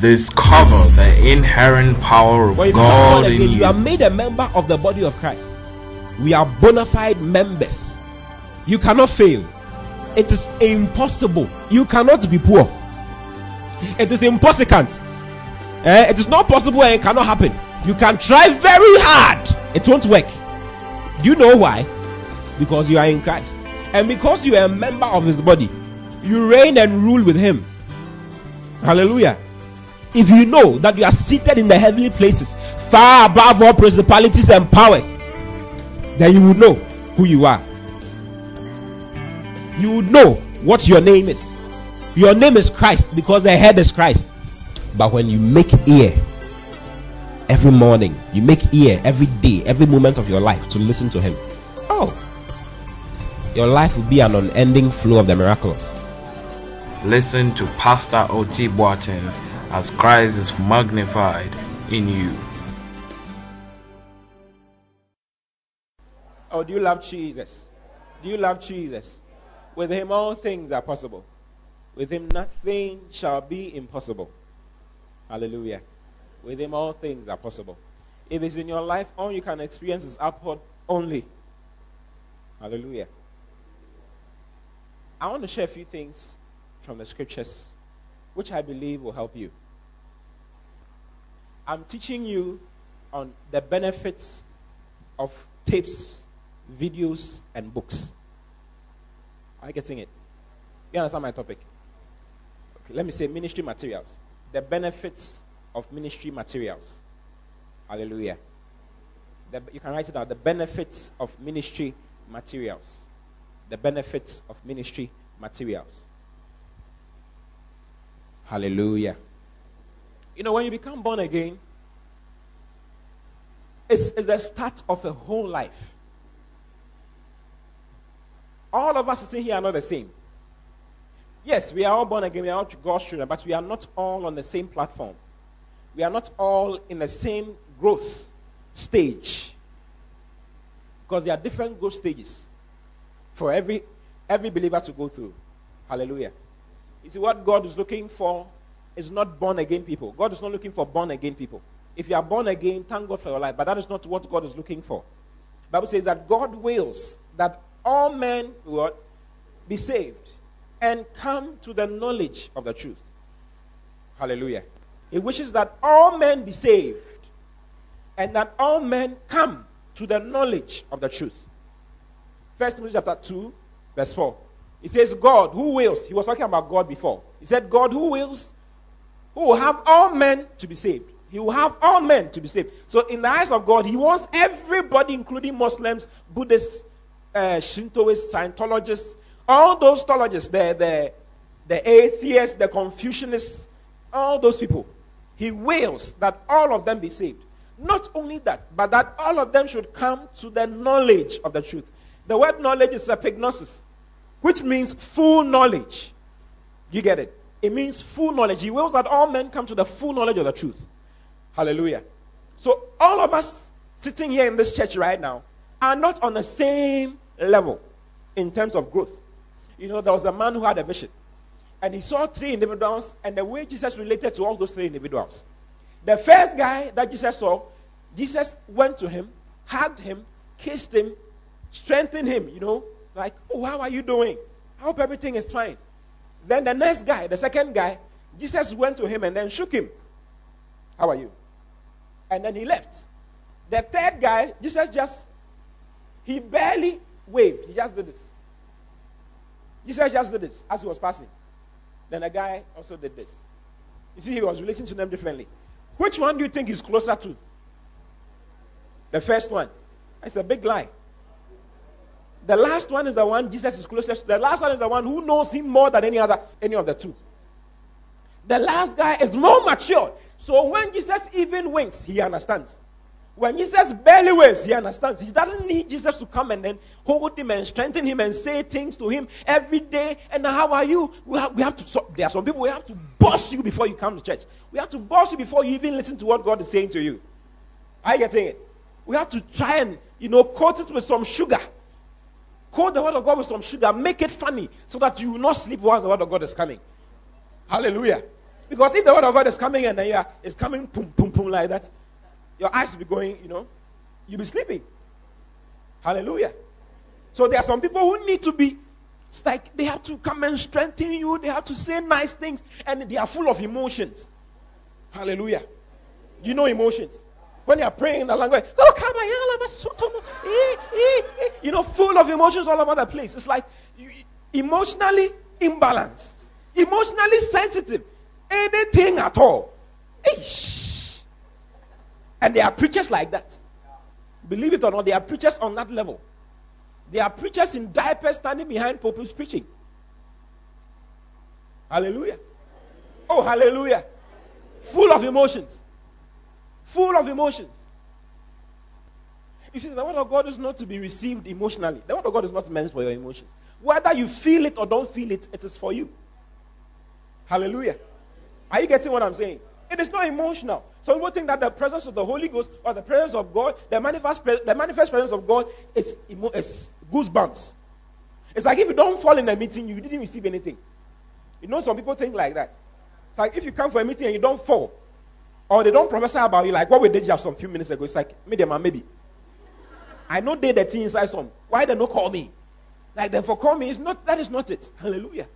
discover the inherent power of become God in you. you are made a member of the body of Christ. We are bona fide members. You cannot fail. It is impossible. You cannot be poor. It is impossible. Eh, it is not possible and it cannot happen. You can try very hard. It won't work. Do you know why? Because you are in Christ. And because you are a member of his body, you reign and rule with him. Hallelujah. If you know that you are seated in the heavenly places, far above all principalities and powers, then you will know who you are. You will know what your name is. Your name is Christ because the head is Christ. But when you make ear every morning, you make ear every day, every moment of your life to listen to Him. Oh, your life will be an unending flow of the miraculous. Listen to Pastor O.T. Boateng as Christ is magnified in you. Oh, do you love Jesus? Do you love Jesus? With him, all things are possible. With him, nothing shall be impossible. Hallelujah. With him, all things are possible. If it's in your life, all you can experience is upward only. Hallelujah. I want to share a few things from the scriptures which I believe will help you. I'm teaching you on the benefits of tapes, videos, and books. Are you getting it? You understand my topic? Okay, let me say ministry materials. The benefits of ministry materials. Hallelujah. The, you can write it down. The benefits of ministry materials. The benefits of ministry materials. Hallelujah. You know, when you become born again, it's, it's the start of a whole life. All of us sitting here are not the same. Yes, we are all born again, we are all God's children, but we are not all on the same platform. We are not all in the same growth stage. Because there are different growth stages for every, every believer to go through. Hallelujah. You see, what God is looking for is not born again people. God is not looking for born again people. If you are born again, thank God for your life. But that is not what God is looking for. The Bible says that God wills that all men will be saved and come to the knowledge of the truth. Hallelujah. He wishes that all men be saved and that all men come to the knowledge of the truth. First Timothy chapter 2, verse 4. He says, God who wills, he was talking about God before. He said, God who wills, who will have all men to be saved. He will have all men to be saved. So, in the eyes of God, he wants everybody, including Muslims, Buddhists, uh, Shintoists, Scientologists, all those theologians, the, the, the atheists, the Confucianists, all those people. He wills that all of them be saved. Not only that, but that all of them should come to the knowledge of the truth. The word knowledge is epignosis, which means full knowledge. You get it? It means full knowledge. He wills that all men come to the full knowledge of the truth. Hallelujah. So, all of us sitting here in this church right now are not on the same level in terms of growth. You know, there was a man who had a vision, and he saw three individuals, and the way Jesus related to all those three individuals. The first guy that Jesus saw, Jesus went to him, hugged him, kissed him, strengthened him, you know, like, oh, how are you doing? I hope everything is fine. Then the next guy, the second guy, Jesus went to him and then shook him. How are you? And then he left. The third guy, Jesus just, he barely waved. He just did this. Jesus just did this as he was passing. Then the guy also did this. You see, he was relating to them differently. Which one do you think is closer to? The first one. It's a big lie. The last one is the one Jesus is closest to. The last one is the one who knows him more than any other, any of the two. The last guy is more mature. So when Jesus even winks, he understands. When Jesus barely waves, he understands. He doesn't need Jesus to come and then hold him and strengthen him and say things to him every day. And how are you? We have, we have to. So, there are some people we have to boss you before you come to church. We have to boss you before you even listen to what God is saying to you. Are you getting it? We have to try and you know coat it with some sugar. Coat the word of God with some sugar. Make it funny so that you will not sleep while the word of God is coming. Hallelujah. Because if the word of God is coming and then yeah, it's coming boom, boom, boom like that, your eyes will be going, you know, you'll be sleeping. Hallelujah. So there are some people who need to be, it's like they have to come and strengthen you, they have to say nice things, and they are full of emotions. Hallelujah. You know emotions. When you are praying in the language, you know, full of emotions all over the place. It's like emotionally imbalanced, emotionally sensitive, anything at all. Eesh. And there are preachers like that. Believe it or not, there are preachers on that level. There are preachers in diapers standing behind pulpits preaching. Hallelujah. Oh, hallelujah. Full of emotions. Full of emotions. You see, the word of God is not to be received emotionally. The word of God is not meant for your emotions. Whether you feel it or don't feel it, it is for you. Hallelujah. Are you getting what I'm saying? It is not emotional. Some people think that the presence of the Holy Ghost or the presence of God, the manifest, the manifest presence of God, is, is goosebumps. It's like if you don't fall in a meeting, you didn't receive anything. You know, some people think like that. It's like if you come for a meeting and you don't fall, or they don't prophesy about you, like what we did just some few minutes ago. It's like, maybe, maybe. I know they the thing inside some. Why they not call me? Like therefore call me. It's not that is not it. Hallelujah.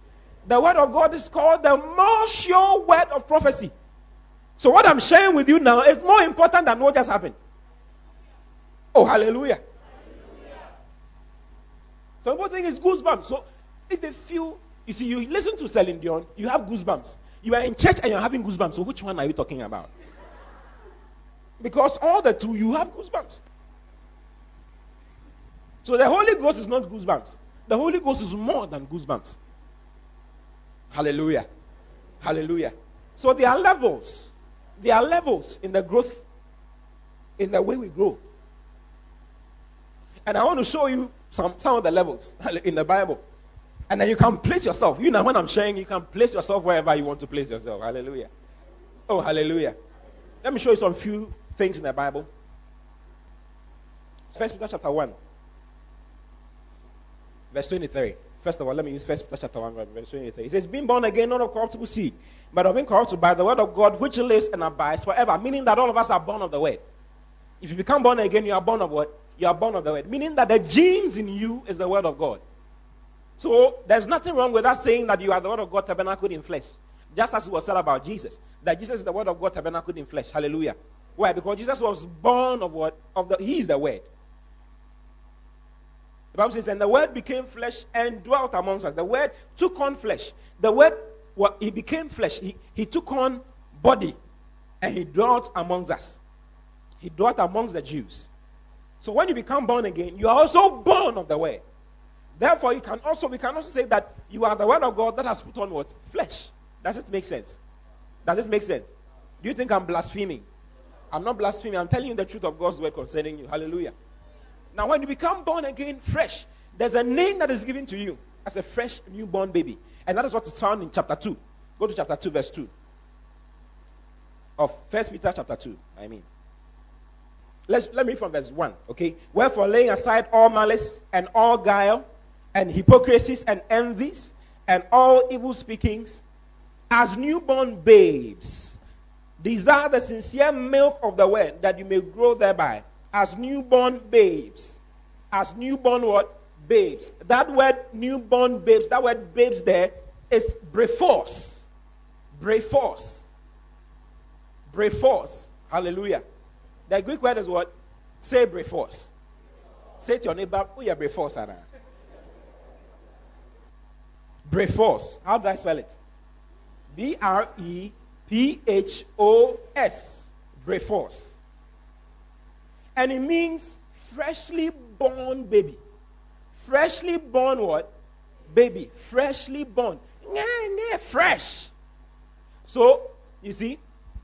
The word of God is called the more sure word of prophecy. So what I'm sharing with you now is more important than what just happened. Oh, hallelujah. hallelujah. Some people think it's goosebumps. So if they feel, you see, you listen to Celine Dion, you have goosebumps. You are in church and you're having goosebumps. So which one are you talking about? Because all the two, you have goosebumps. So the Holy Ghost is not goosebumps. The Holy Ghost is more than goosebumps. Hallelujah. Hallelujah. So there are levels. There are levels in the growth, in the way we grow. And I want to show you some, some of the levels in the Bible. And then you can place yourself. You know, when I'm sharing, you can place yourself wherever you want to place yourself. Hallelujah. Oh, hallelujah. Let me show you some few things in the Bible. First Peter chapter 1. Verse 23. First of all, let me use First Peter chapter 1, verse 23. It says, Being born again, not of corruptible seed, but of incorruptible by the word of God, which lives and abides forever. Meaning that all of us are born of the word. If you become born again, you are born of what? You are born of the word. Meaning that the genes in you is the word of God. So there's nothing wrong with us saying that you are the word of God tabernacled in flesh. Just as it was said about Jesus. That Jesus is the word of God tabernacled in flesh. Hallelujah. Why? Because Jesus was born of what? Of the He is the word. The Bible says, and the word became flesh and dwelt amongst us. The word took on flesh. The word, well, he became flesh. He, he took on body and he dwelt amongst us. He dwelt amongst the Jews. So when you become born again, you are also born of the word. Therefore, you can also we can also say that you are the word of God that has put on what? Flesh. Does it make sense? Does it make sense? Do you think I'm blaspheming? I'm not blaspheming. I'm telling you the truth of God's word concerning you. Hallelujah. Now, when you become born again, fresh, there's a name that is given to you as a fresh newborn baby. And that is what is found in chapter 2. Go to chapter 2, verse 2. Of First Peter chapter 2, I mean. Let's, let me read from verse 1, okay? Wherefore, laying aside all malice and all guile and hypocrisies and envies and all evil speakings, as newborn babes, desire the sincere milk of the word that you may grow thereby as newborn babes. As newborn what? Babes. That word newborn babes, that word babes there is brephos. Brephos. Brephos. Hallelujah. The Greek word is what? Say brephos. Say to your neighbor, who you brephos, Anna? Brephos. How do I spell it? B R E P H O S. Brephos. And it means freshly born baby. Freshly born what? Baby. Freshly born. Fresh. So, you see,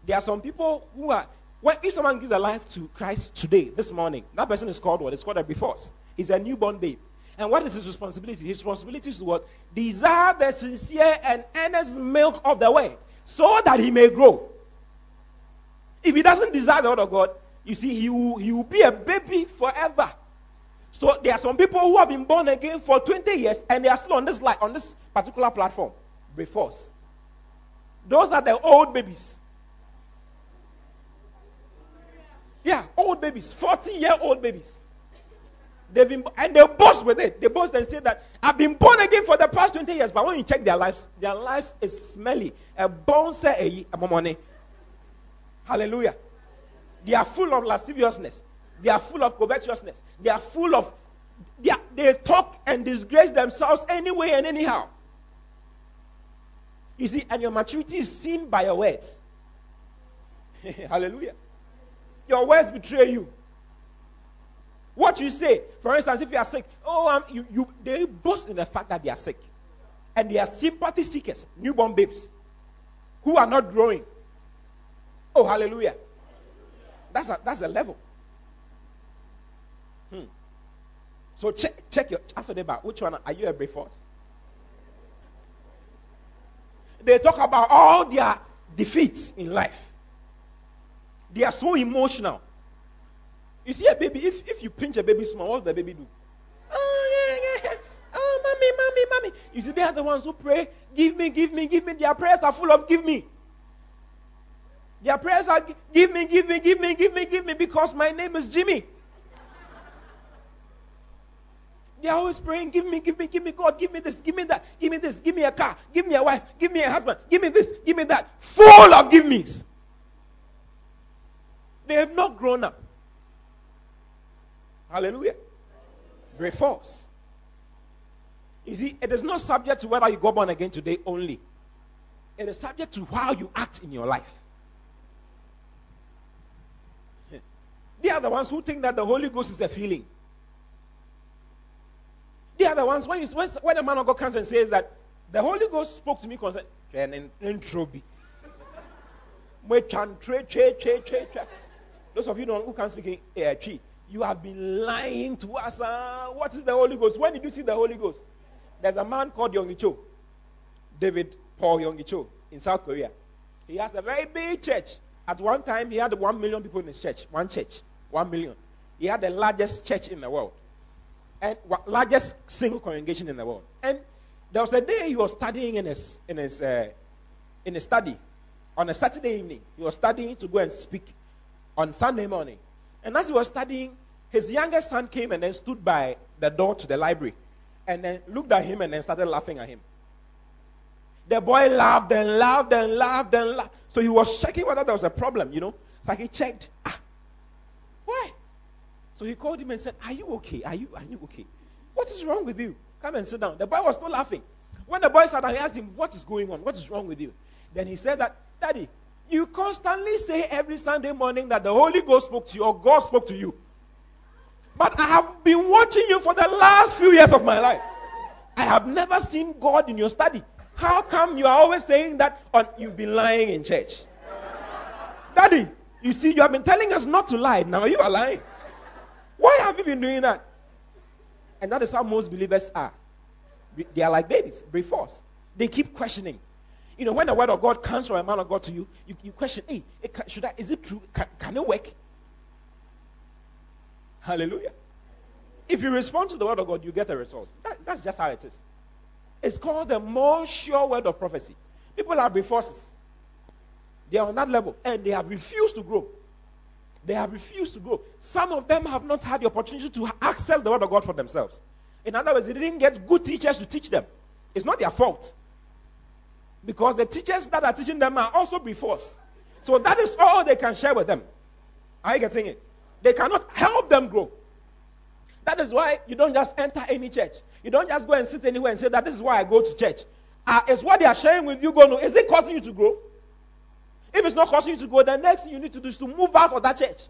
there are some people who are, when, if someone gives a life to Christ today, this morning, that person is called what? It's called a before. He's a newborn babe. And what is his responsibility? His responsibility is what? Desire the sincere and earnest milk of the way, so that he may grow. If he doesn't desire the word of God, you see, he will, he will be a baby forever. So there are some people who have been born again for 20 years and they are still on this light, on this particular platform. Brephos. Those are the old babies. Yeah, old babies, 40 year old babies. They've been, and they boast with it. They boast and say that I've been born again for the past 20 years. But when you check their lives, their lives is smelly. A say a money. Hallelujah. They are full of lasciviousness. They are full of covetousness. They are full of they, are, they talk and disgrace themselves anyway and anyhow. You see, and your maturity is seen by your words. Hallelujah. Your words betray you. What you say, for instance, if you are sick, oh, um, you, you, they boast in the fact that they are sick. And they are sympathy seekers, newborn babes, who are not growing. Oh, hallelujah. That's a, that's a level. Hmm. So check, check your answer about which one are you a force? They talk about all their defeats in life. They are so emotional. You see a baby, if, if you pinch a baby small, what does the baby do? Oh, yeah, yeah. Oh, mommy, mommy, mommy. You see, they are the ones who pray, give me, give me, give me. Their prayers are full of give me. Their prayers are give me, give me, give me, give me, give me, because my name is Jimmy. They're always praying, give me, give me, give me, God, give me this, give me that, give me this, give me a car, give me a wife, give me a husband, give me this, give me that. Full of give me's. They have not grown up. Hallelujah. Great force. You see, it is not subject to whether you go born again today only. It is subject to how you act in your life. They are the ones who think that the Holy Ghost is a feeling. They are the ones when, when, when the man of God comes and says that the Holy Ghost spoke to me concerning entropy. Those of you who can't speak in uh, you have been lying to us. Uh, what is the Holy Ghost? When did you see the Holy Ghost? There's a man called Yonggi Cho, David Paul Yonggi Cho, in South Korea. He has a very big church. At one time, he had one million people in his church. One church, one million. He had the largest church in the world, and largest single congregation in the world. And there was a day he was studying in his in his uh, in his study on a Saturday evening. He was studying to go and speak on Sunday morning. And as he was studying, his youngest son came and then stood by the door to the library and then looked at him and then started laughing at him. The boy laughed and laughed and laughed and laughed. So he was checking whether there was a problem, you know. So he checked. Ah, why? So he called him and said, Are you okay? Are you, are you okay? What is wrong with you? Come and sit down. The boy was still laughing. When the boy sat down, he asked him, What is going on? What is wrong with you? Then he said that, Daddy, you constantly say every Sunday morning that the Holy Ghost spoke to you or God spoke to you. But I have been watching you for the last few years of my life. I have never seen God in your study. How come you are always saying that on, you've been lying in church? Daddy, you see, you have been telling us not to lie. Now you are lying. Why have you been doing that? And that is how most believers are. They are like babies, brephos. They keep questioning. You know, when the word of God comes from a man of God to you, you, you question, hey, eh, should I, is it true? Can, can it work? Hallelujah. If you respond to the word of God, you get a result. That, that's just how it is. It's called the more sure word of prophecy. People are forces. They are on that level and they have refused to grow. They have refused to grow. Some of them have not had the opportunity to access the word of God for themselves. In other words, they didn't get good teachers to teach them. It's not their fault. Because the teachers that are teaching them are also before us. So that is all they can share with them. Are you getting it? They cannot help them grow. That is why you don't just enter any church. You don't just go and sit anywhere and say that this is why I go to church. Uh, is what they are sharing with you going to, is it causing you to grow? If it's not causing you to grow, the next thing you need to do is to move out of that church.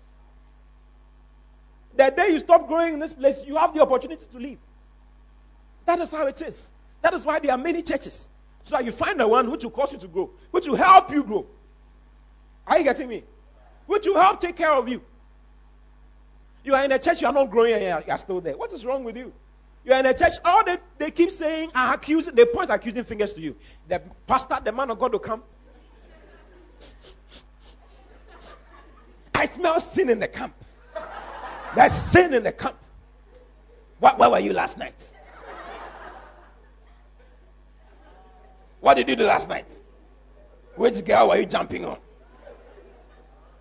The day you stop growing in this place, you have the opportunity to leave. That is how it is. That is why there are many churches. So that you find the one which will cause you to grow, which will help you grow. Are you getting me? Which will help take care of you. You are in a church, you are not growing, and you are still there. What is wrong with you? You are in a church, all they, they keep saying are accusing, they point accusing fingers to you. The pastor, the man of God will come. I smell sin in the camp. There's sin in the camp. What, where were you last night? What did you do last night? Which girl were you jumping on?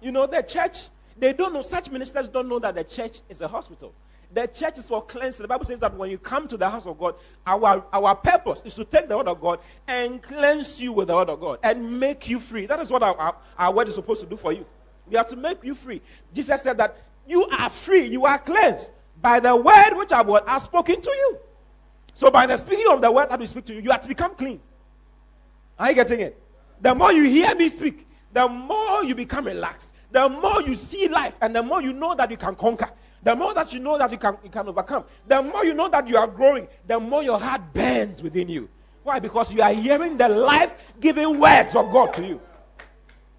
You know, the church, they don't know, such ministers don't know that the church is a hospital. The church is for cleansing. The Bible says that when you come to the house of God, our, our purpose is to take the word of God and cleanse you with the word of God and make you free. That is what our, our, our word is supposed to do for you. We have to make you free. Jesus said that you are free, you are cleansed by the word which I have spoken to you. So by the speaking of the word that we speak to you, you have to become clean. Are you getting it? The more you hear me speak, the more you become relaxed. The more you see life and the more you know that you can conquer. The more that you know that you can, you can overcome. The more you know that you are growing. The more your heart burns within you. Why? Because you are hearing the life giving words of God to you.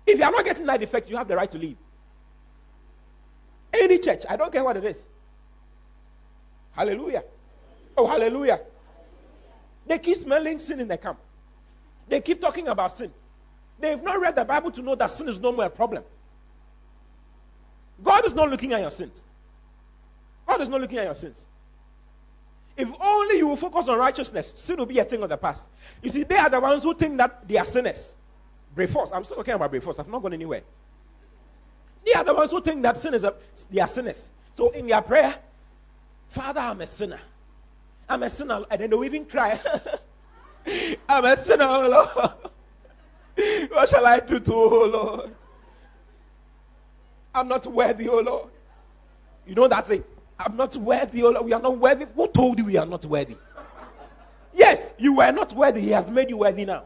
If you are not getting that effect, you have the right to leave. Any church, I don't care what it is. Hallelujah. Oh, hallelujah. They keep smelling sin in the camp. They keep talking about sin. They've not read the Bible to know that sin is no more a problem. God is not looking at your sins. God is not looking at your sins. If only you will focus on righteousness, sin will be a thing of the past. You see, they are the ones who think that they are sinners. Brephos. I'm still talking about Brephos. I've not gone anywhere. They are the ones who think that sin is a, they are sinners. So in their prayer, Father, I'm a sinner. I'm a sinner. And then they will even cry. I'm a sinner, oh Lord. What shall I do to, oh Lord? I'm not worthy, oh Lord. You know that thing? I'm not worthy, oh Lord. We are not worthy. Who told you we are not worthy? Yes, you were not worthy. He has made you worthy now.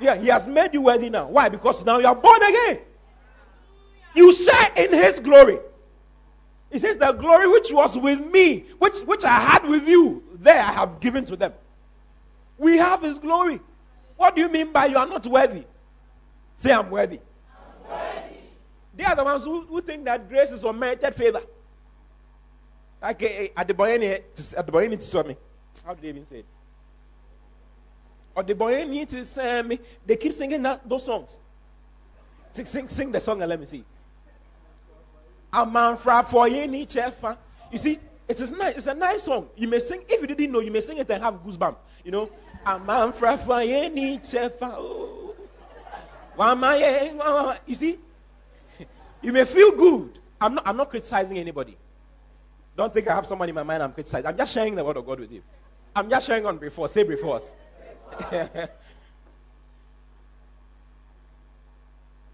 Yeah, he has made you worthy now. Why? Because now you are born again. You share in his glory. He says, The glory which was with me, which, which I had with you, there I have given to them. We have his glory. What do you mean by you are not worthy? Say, I'm worthy. I'm worthy. They are the ones who, who think that grace is unmerited favor. Like eh, at the boy at the boy to me. How do they even say it? Say me. They keep singing that, those songs. Sing, sing, sing the song and let me see. A man fra for you see, it's a nice, it's a nice song. You may sing if you didn't know, you may sing it and have goosebumps. You know, a man fra for you You see, you may feel good. I'm not, I'm not criticizing anybody. Don't think I have someone in my mind I'm criticizing. I'm just sharing the word of God with you. I'm just sharing on before. Say before us.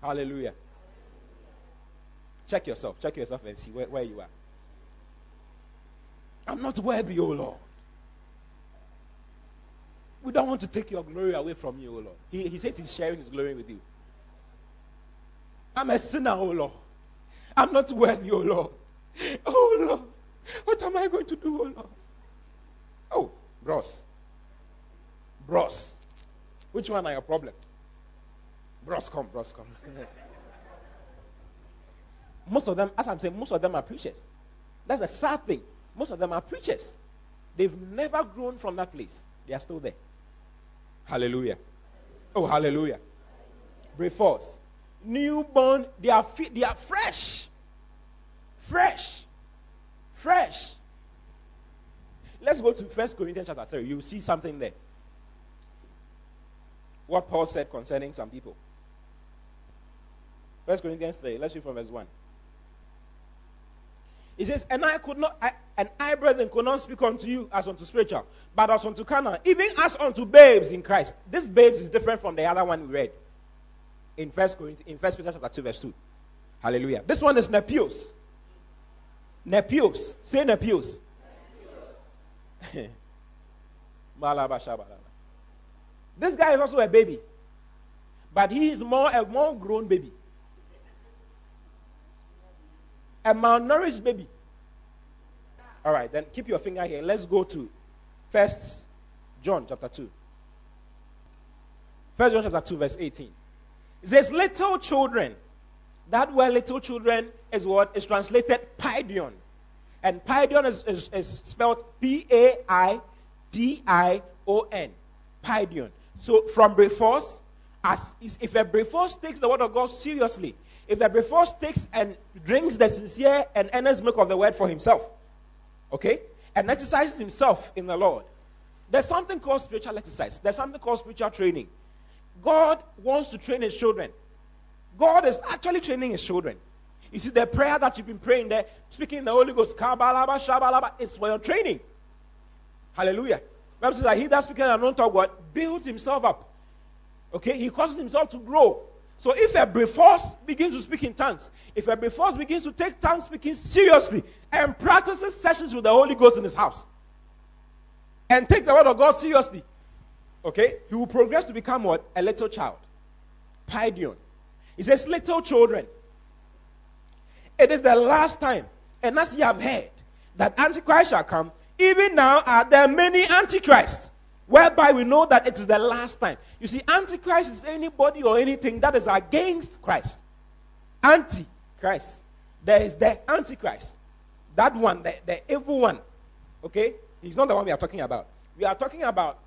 Hallelujah. Check yourself. Check yourself and see where, where you are. I'm not worthy, O Lord. We don't want to take your glory away from you, O Lord. He, he says he's sharing his glory with you. I'm a sinner, O Lord. I'm not worthy, O Lord. Oh Lord. What am I going to do, oh Lord? Oh, bros. Bros. Which one are your problem? Bros, come, bros, come. most of them, as I'm saying, most of them are preachers. That's a sad thing. Most of them are preachers. They've never grown from that place. They are still there. Hallelujah. Oh, hallelujah. Brephos. Newborn, they are, they are fresh. Fresh. Fresh. Let's go to First Corinthians chapter 3. You'll see something there. What Paul said concerning some people. First Corinthians 3. Let's read from verse 1. He says, And I could not, I, and I, brethren, could not speak unto you as unto spiritual, but as unto carnal, even as unto babes in Christ. This babes is different from the other one we read in First Corinthians, in First Peter chapter 2, verse 2. Hallelujah. This one is Nepios. Nepios. Say Nepios. this guy is also a baby. But he is more a more grown baby. A malnourished baby. All right, then keep your finger here. Let's go to First John chapter 2. First John chapter 2, verse 18. Says, Little children, that word little children is what is translated paidion. And paidion is, is, is spelled P A I D I O N. Paidion. So from Brephos, as if a Brephos takes the word of God seriously, if a Brephos takes and drinks the sincere and earnest milk of the word for himself, okay, and exercises himself in the Lord, there's something called spiritual exercise. There's something called spiritual training God wants to train his children. God is actually training his children. You see, the prayer that you've been praying there, speaking in the Holy Ghost, is for your training. Hallelujah. Bible says that he that speaking not talk God builds himself up. Okay, he causes himself to grow. So if a Brephos begins to speak in tongues, if a Brephos begins to take tongue speaking seriously and practices sessions with the Holy Ghost in his house, and takes the word of God seriously, okay, he will progress to become what? A little child. Paidion. He says, little children. It is the last time, and as you have heard, that Antichrist shall come, even now are there many Antichrists whereby we know that it is the last time. You see, Antichrist is anybody or anything that is against Christ. Antichrist. There is the Antichrist. That one, the, the evil one. Okay? He's not the one we are talking about. We are talking about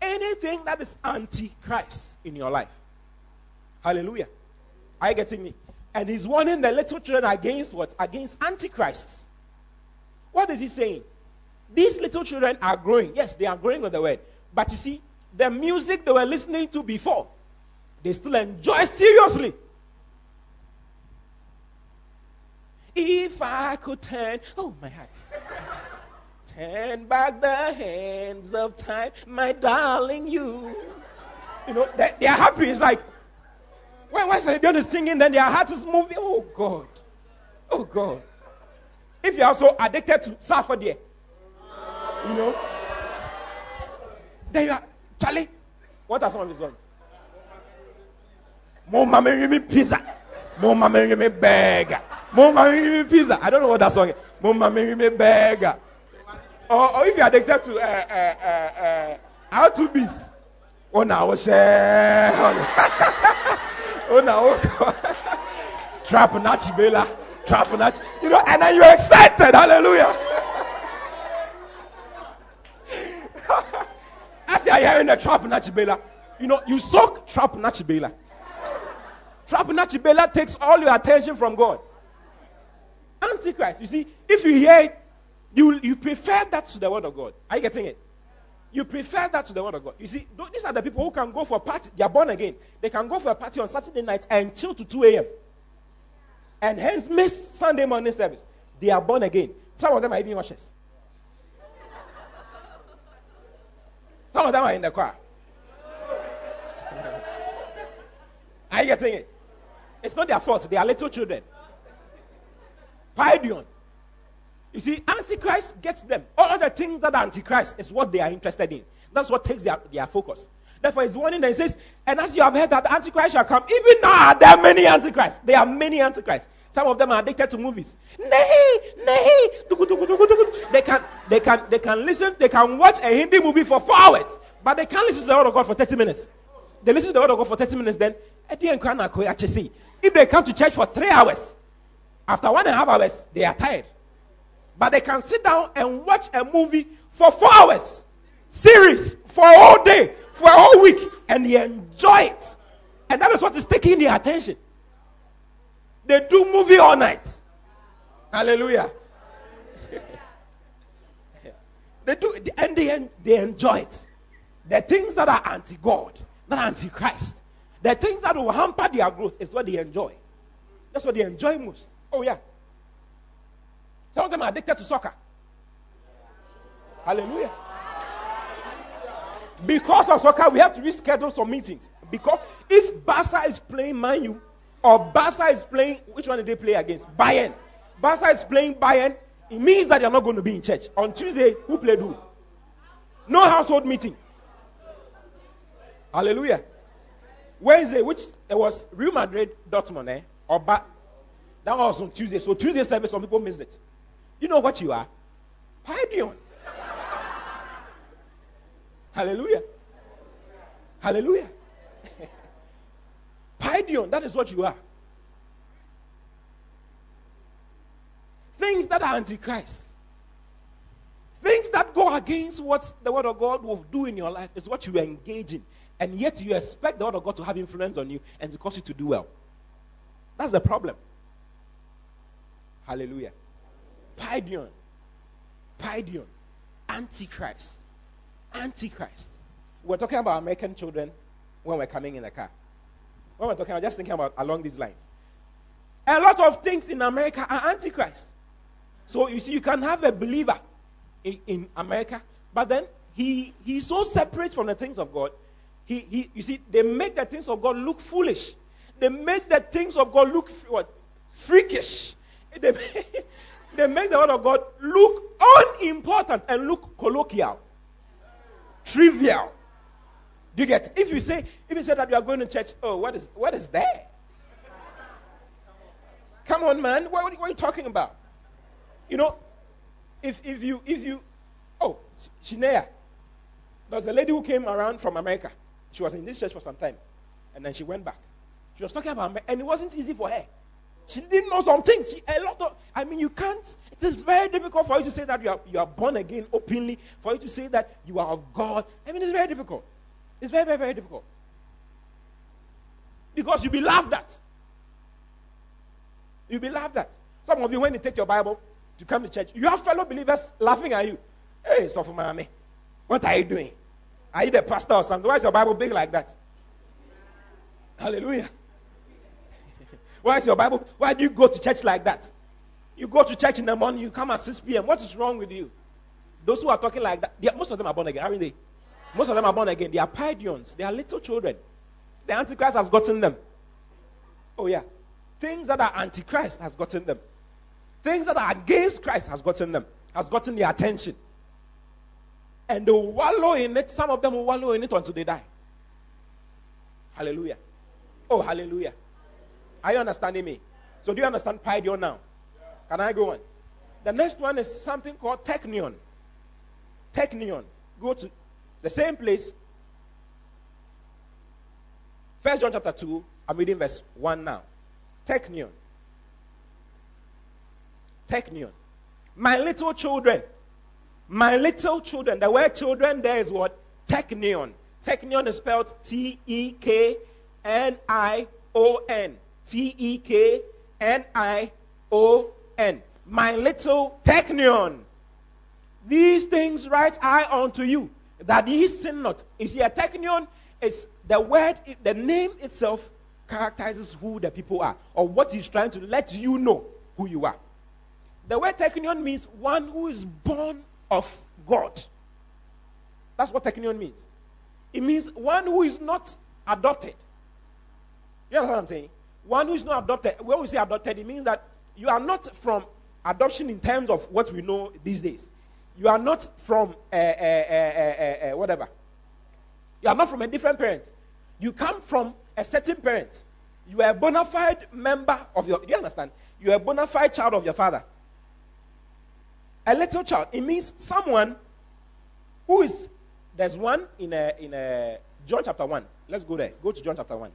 anything that is Antichrist in your life. Hallelujah. Are you getting me? And he's warning the little children against what? Against Antichrists. What is he saying? These little children are growing. Yes, they are growing with the word. But you see, the music they were listening to before, they still enjoy seriously. If I could turn, oh my heart, turn back the hands of time, my darling, you. You know, they, they are happy. It's like, when, when Celine is singing, then their heart is moving. Oh God. Oh God. If you're also addicted to suffer there, you know, there you are. Charlie, what are some of the songs? Mama give me pizza. More mama give me burger. More mama give me pizza. I don't know what that song is. More mama give me burger. Or, or if you're addicted to uh, uh, uh, uh, how to bees. Oh, now, share. oh, now, trap nachi bela. Trap nachi. You know, and then you're excited. Hallelujah. As you're hearing the trap nachibela, you know, you soak trap nachibela. Trap nachibela takes all your attention from God. Antichrist. You see, if you hear it, you, you prefer that to the word of God. Are you getting it? You prefer that to the word of God. You see, these are the people who can go for a party. They are born again. They can go for a party on Saturday night and chill to 2 a.m. And hence miss Sunday morning service. They are born again. Some of them are even washers. Some of them are in the choir. Are you getting it? It's not their fault. They are little children. Paidion. You see, Antichrist gets them. All the things that are Antichrist is what they are interested in. That's what takes their, their focus. Therefore, he's warning and he says, And as you have heard that Antichrist shall come, even now there are many Antichrists. There are many Antichrists. Some of them are addicted to movies. Nay, nay. They can, they can, they can listen, they can watch a Hindi movie for four hours, but they can't listen to the word of God for 30 minutes. They listen to the word of God for 30 minutes, then if they come to church for three hours, after one and a half hours, they are tired. But they can sit down and watch a movie for four hours, series for a whole day, for a whole week, and they enjoy it. And that is what is taking their attention. They do movie all night. Hallelujah. they do, and they, they enjoy it. The things that are anti God, are anti Christ, the things that will hamper their growth is what they enjoy. That's what they enjoy most. Oh, yeah. Some of them are addicted to soccer. Hallelujah. Because of soccer, we have to reschedule some meetings. Because if Barca is playing Man U, or Barca is playing, which one did they play against? Bayern. Barca is playing Bayern. It means that you're not going to be in church. On Tuesday, who played who? No household meeting. Hallelujah. Wednesday, which it was Real Madrid, Dortmund, eh? Or ba- that was on Tuesday. So Tuesday service, some people missed it. You know what you are? Paidion. Hallelujah. Hallelujah. Paidion, that is what you are. Things that are antichrist. Things that go against what the word of God will do in your life is what you engage in. And yet you expect the word of God to have influence on you and to cause you to do well. That's the problem. Hallelujah. Paidion. Paidion. Antichrist. Antichrist. We're talking about American children when we're coming in the car. When we're talking, I'm just thinking about along these lines. A lot of things in America are antichrist. So you see, you can have a believer in, in America, but then he he's so separate from the things of God. He, he you see, they make the things of God look foolish. They make the things of God look what freakish. They they make the word of God look unimportant and look colloquial, trivial. Do you get? If you say, if you say that you are going to church, oh, what is what is there? Come on, man. What, what, are you talking about? You know, if if you if you oh Shinea, there was a lady who came around from America. She was in this church for some time, and then she went back. She was talking about, and it wasn't easy for her. She didn't know some things. She, a lot of, I mean, you can't. It is very difficult for you to say that you are, you are born again openly. For you to say that you are of God. I mean, it's very difficult. It's very, very, very difficult. Because you'll be laughed at. You'll be laughed at. Some of you, when you take your Bible to come to church, you have fellow believers laughing at you. Hey, Sofu Mami, what are you doing? Are you the pastor or something? Why is your Bible big like that? Hallelujah. Why is your Bible? Why do you go to church like that? You go to church in the morning, you come at 6 p.m. What is wrong with you? Those who are talking like that, most of them are born again, aren't they? Most of them are born again. They are Paidions. They are little children. The Antichrist has gotten them. Oh, yeah. Things that are Antichrist has gotten them. Things that are against Christ has gotten them, has gotten their attention. And they wallow in it. Some of them will wallow in it until they die. Hallelujah. Oh, hallelujah. Are you understanding me? So, do you understand Paidion now? Can I go on? The next one is something called Teknion. Teknion. Go to the same place. First John chapter 2, I'm reading verse 1 now. Teknion. Teknion. My little children. My little children. The word children there is what? Teknion. Teknion is spelled T E K N I O N. T E K N I O N. My little Teknion. These things write I unto you that ye sin not. You see, a teknion is the word, the name itself characterizes who the people are, or what he's trying to let you know who you are. The word teknion means one who is born of God. That's what teknion means. It means one who is not adopted. You know what I'm saying? One who is not adopted. When we say adopted, it means that you are not from adoption in terms of what we know these days. You are not from uh, uh, uh, whatever. You are not from a different parent. You come from a certain parent. You are a bona fide member of your. Do you understand? You are a bona fide child of your father. A little child. It means someone who is. There's one in a, in a John chapter one. Let's go there. Go to John chapter one.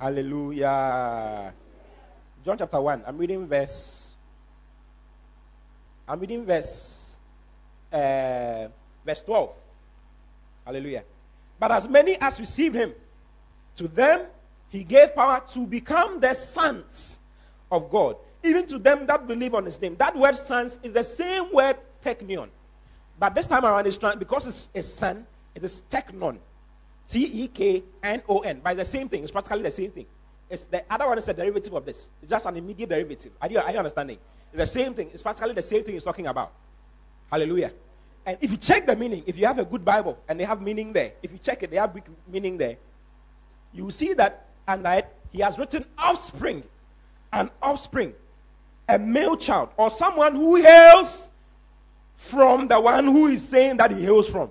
Hallelujah. John chapter 1. I'm reading verse I'm reading verse uh, verse 12. Hallelujah. But as many as received him, to them he gave power to become the sons of God, even to them that believe on his name. That word sons is the same word teknion. But this time around, it's trying, because it's a son, it is teknon. T E K N O N. It's the same thing. It's practically the same thing. It's the other one is a derivative of this. It's just an immediate derivative. Are you, are you understanding? It's the same thing. It's practically the same thing he's talking about. Hallelujah. And if you check the meaning, if you have a good Bible and they have meaning there, if you check it, they have meaning there, you see that and that he has written offspring, an offspring, a male child, or someone who hails from the one who is saying that he hails from.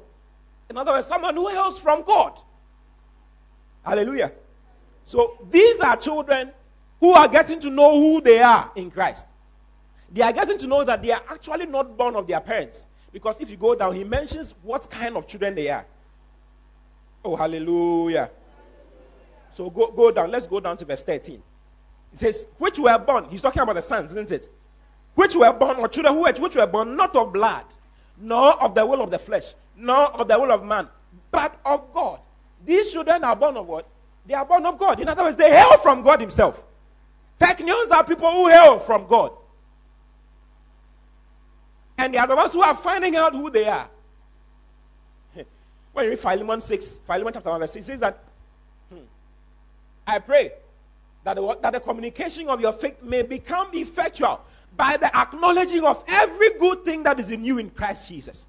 In other words, someone who hails from God. Hallelujah. So these are children who are getting to know who they are in Christ. They are getting to know that they are actually not born of their parents. Because if you go down, he mentions what kind of children they are. Oh, hallelujah. So go, go down. Let's go down to verse 13. He says, Which were born, he's talking about the sons, isn't it? Which were born, or children who were, which were born not of blood, nor of the will of the flesh, nor of the will of man, but of God. These children are born of what? They are born of God. In other words, they hail from God Himself. Teknions are people who hail from God. And they are the ones who are finding out who they are. When you read Philemon 6, Philemon chapter 1, verse 6, it says that, hmm, I pray that the, that the communication of your faith may become effectual by the acknowledging of every good thing that is in you in Christ Jesus.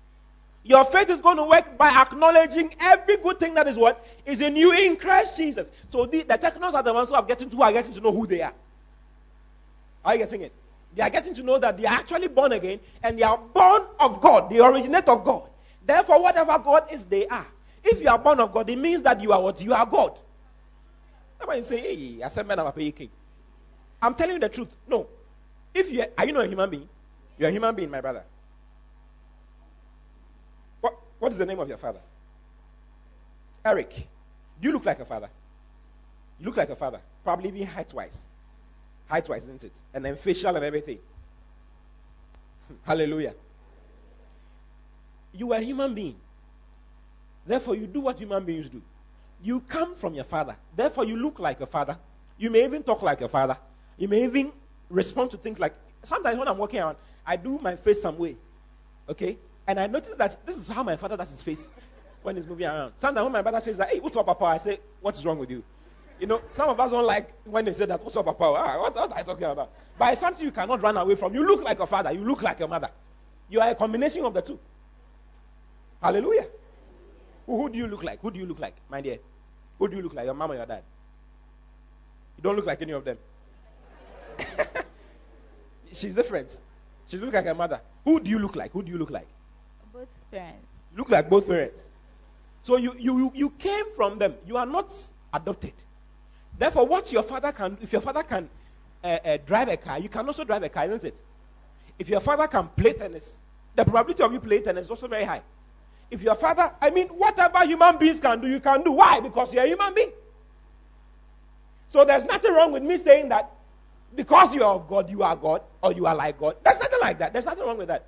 Your faith is going to work by acknowledging every good thing that is what is in you in Christ Jesus. So the, the technos are the ones who are getting to who are getting to know who they are. Are you getting it? They are getting to know that they are actually born again and they are born of God. They originate of God. Therefore, whatever God is, they are. If you are born of God, it means that you are what? You are God. Somebody say, hey, I said, man, I'm telling you the truth. No. If you are, are you not a human being? You're a human being, my brother. What, is the name of your father? Eric. Do you look like a father? You look like a father. Probably even height wise. Height wise, isn't it? And then facial and everything. Hallelujah. You are a human being. Therefore, you do what human beings do. You come from your father. Therefore, you look like a father. You may even talk like a father. You may even respond to things like sometimes when I'm walking around, I do my face some way. Okay? And I noticed that this is how my father does his face when he's moving around. Sometimes when my brother says that, hey, what's up, Papa? I say, what is wrong with you? You know, some of us don't like when they say that, what's up, Papa? Ah, what, what are you talking about? But it's something you cannot run away from. You look like a father, you look like a mother. You are a combination of the two. Hallelujah. Who, who do you look like? Who do you look like, my dear? Who do you look like, your mom or your dad? You don't look like any of them. She's different. She looks like her mother. Who do you look like? Who do you look like? Parents. You look like both parents. So you, you, you came from them. You are not adopted. Therefore, what your father can, if your father can uh, uh, drive a car, you can also drive a car, isn't it? If your father can play tennis, the probability of you playing tennis is also very high. If your father, I mean, whatever human beings can do, you can do. Why? Because you're a human being. So there's nothing wrong with me saying that because you are of God, you are God, or you are like God. There's nothing like that. There's nothing wrong with that.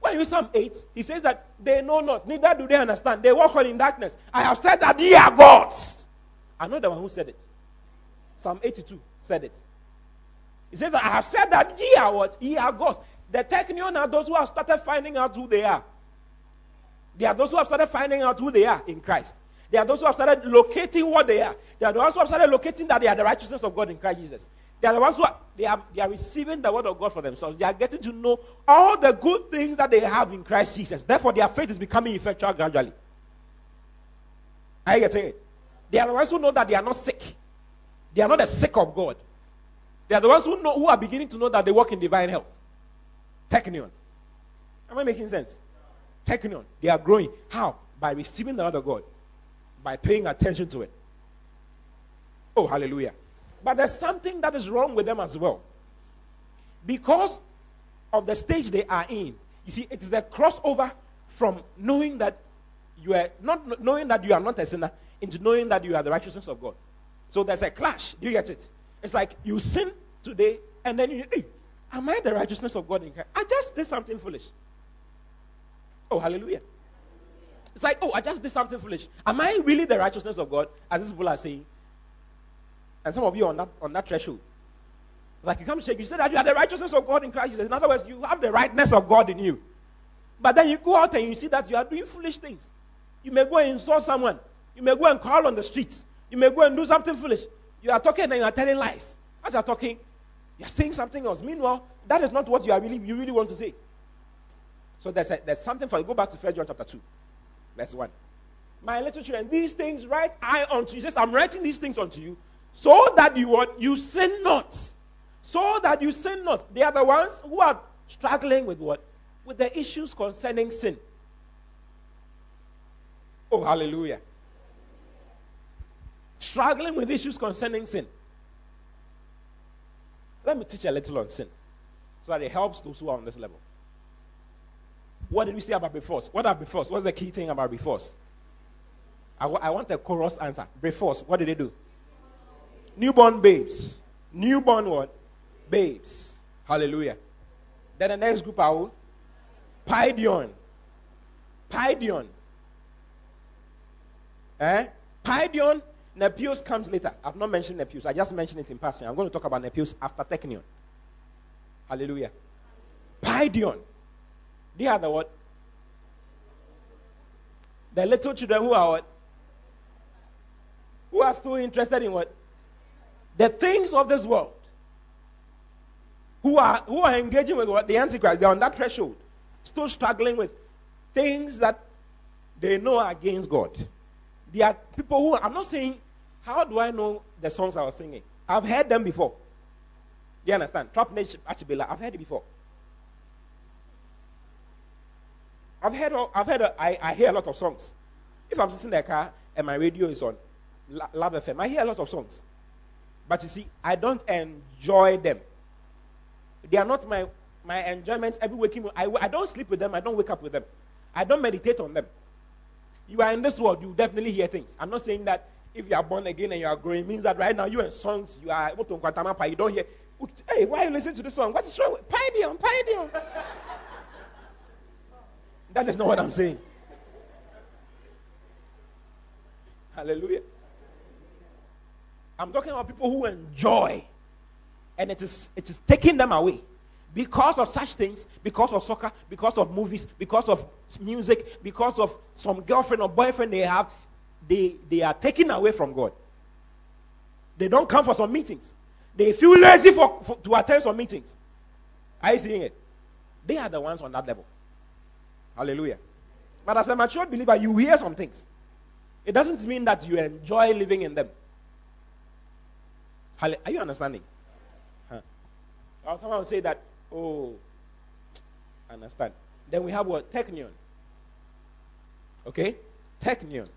When you Psalm 8, he says that they know not, neither do they understand. They walk on in darkness. I have said that ye are gods. I'm not the one who said it. Psalm 82 said it. He says, I have said that ye are what? Ye are gods. The teknion are those who have started finding out who they are. They are those who have started finding out who they are in Christ. They are those who have started locating what they are. They are the ones who have started locating that they are the righteousness of God in Christ Jesus. They are the ones who are, they, are, they are receiving the word of God for themselves. They are getting to know all the good things that they have in Christ Jesus. Therefore, their faith is becoming effectual gradually. Are you getting it? They are the ones who know that they are not sick. They are not the sick of God. They are the ones who know who are beginning to know that they work in divine health. Teknion. Am I making sense? Teknion. They are growing. How? By receiving the word of God. By paying attention to it. Oh, hallelujah. But there's something that is wrong with them as well. Because of the stage they are in. You see, it is a crossover from knowing that you are not knowing that you are not a sinner into knowing that you are the righteousness of God. So there's a clash. Do you get it? It's like you sin today, and then you, hey, am I the righteousness of God in Christ? I just did something foolish. Oh, hallelujah. It's like, oh, I just did something foolish. Am I really the righteousness of God? As these people are saying. And some of you on that on that threshold. It's like you come to shake, you say that you are the righteousness of God in Christ Jesus. In other words, you have the rightness of God in you. But then you go out and you see that you are doing foolish things. You may go and insult someone. You may go and crawl on the streets. You may go and do something foolish. You are talking and you are telling lies. As you are talking, you are saying something else. Meanwhile, that is not what you are really you really want to say. So there's, a, there's something for you. Go back to 1 John chapter 2, verse 1. My little children, these things write I unto you. He says, I'm writing these things unto you so that you what you sin not. So that you sin not. They are the ones who are struggling with what? With the issues concerning sin. Oh, hallelujah struggling with issues concerning sin. Let me teach a little on sin so that it helps those who are on this level. What did we say about brephos? What are brephos? What's the key thing about brephos? I, w- I want a chorus answer. Brephos, what did they do? Newborn babes. Newborn what? Babes. Hallelujah. Then the next group are who? Paidion. Paidion. Eh? Paidion Nepios comes later. I've not mentioned Nepios. I just mentioned it in passing. I'm going to talk about Nepios after Teknion. Hallelujah. Paidion. They are the what? The little children who are what? Who are still interested in what? The things of this world. Who are, who are engaging with what? The Antichrist. They're on that threshold. Still struggling with things that they know are against God. There are people who, I'm not saying, how do I know the songs I was singing? I've heard them before. Do you understand? Trap Nation Achibela, I've heard it before. I've heard, I've heard, I, I hear a lot of songs. If I'm sitting in the car and my radio is on Love FM, I hear a lot of songs. But you see, I don't enjoy them. They are not my, my enjoyments every waking I, I don't sleep with them. I don't wake up with them. I don't meditate on them. You are in this world, you definitely hear things. I'm not saying that if you are born again and you are growing, means that right now you in songs, you are you don't hear. Hey, why are you listening to this song? What is wrong with Paidion? Paidion. that is not what I'm saying. Hallelujah. I'm talking about people who enjoy, and it is, it is taking them away. Because of such things, because of soccer, because of movies, because of music, because of some girlfriend or boyfriend they have, they, they are taken away from God. They don't come for some meetings. They feel lazy for, for, to attend some meetings. Are you seeing it? They are the ones on that level. Hallelujah. But as a mature believer, you hear some things. It doesn't mean that you enjoy living in them. Are you understanding? Huh. Or someone will say that, oh, understand. Then we have what? Teknion. Okay? Teknion.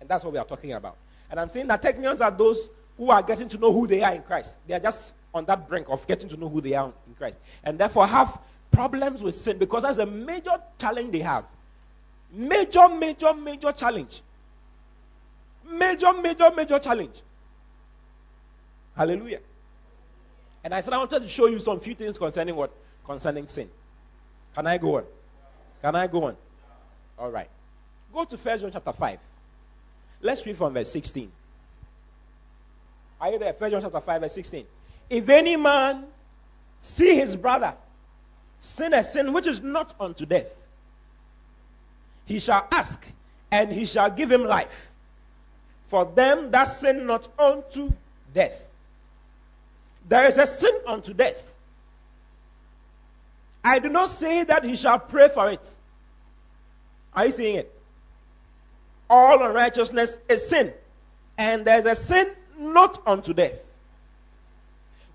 And that's what we are talking about. And I'm saying that teknions are those who are getting to know who they are in Christ. They are just on that brink of getting to know who they are in Christ. And therefore have problems with sin because that's a major challenge they have. Major, major, major challenge. Major, major, major challenge. Hallelujah. And I said, I wanted to show you some few things concerning what? Concerning sin. Can I go on? Can I go on? All right. Go to First John chapter 5. Let's read from verse 16. Are you there? First John chapter 5, verse 16. If any man see his brother sin a sin which is not unto death, he shall ask, and he shall give him life. For them that sin not unto death. There is a sin unto death. I do not say that he shall pray for it. Are you seeing it? All unrighteousness is sin. And there's a sin not unto death.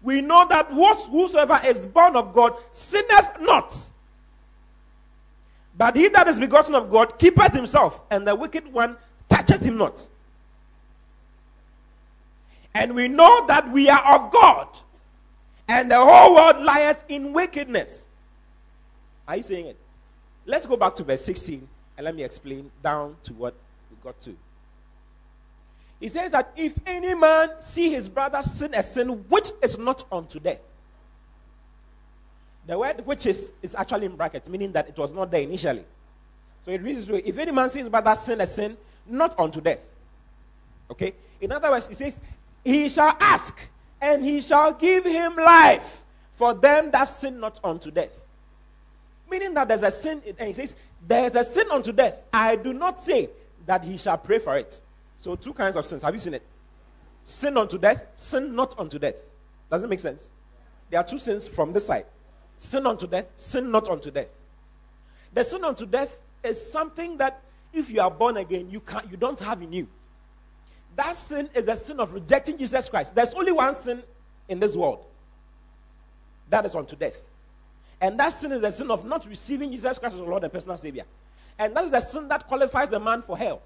We know that whosoever is born of God sinneth not. But he that is begotten of God keepeth himself, and the wicked one toucheth him not. And we know that we are of God, and the whole world lieth in wickedness. Are you saying it? Let's go back to verse 16 and let me explain down to what we got to. He says that if any man see his brother sin a sin which is not unto death, the word which is, is actually in brackets, meaning that it was not there initially. So it reads if any man sees his brother sin a sin not unto death. Okay? In other words, he says, he shall ask, and he shall give him life for them that sin not unto death. Meaning that there's a sin, and he says, There's a sin unto death. I do not say that he shall pray for it. So, two kinds of sins. Have you seen it? Sin unto death, sin not unto death. Does it make sense? There are two sins from this side sin unto death, sin not unto death. The sin unto death is something that if you are born again, you, can't, you don't have in you. That sin is a sin of rejecting Jesus Christ. There's only one sin in this world that is unto death. And that sin is the sin of not receiving Jesus Christ as Lord and personal Savior. And that is the sin that qualifies a man for hell.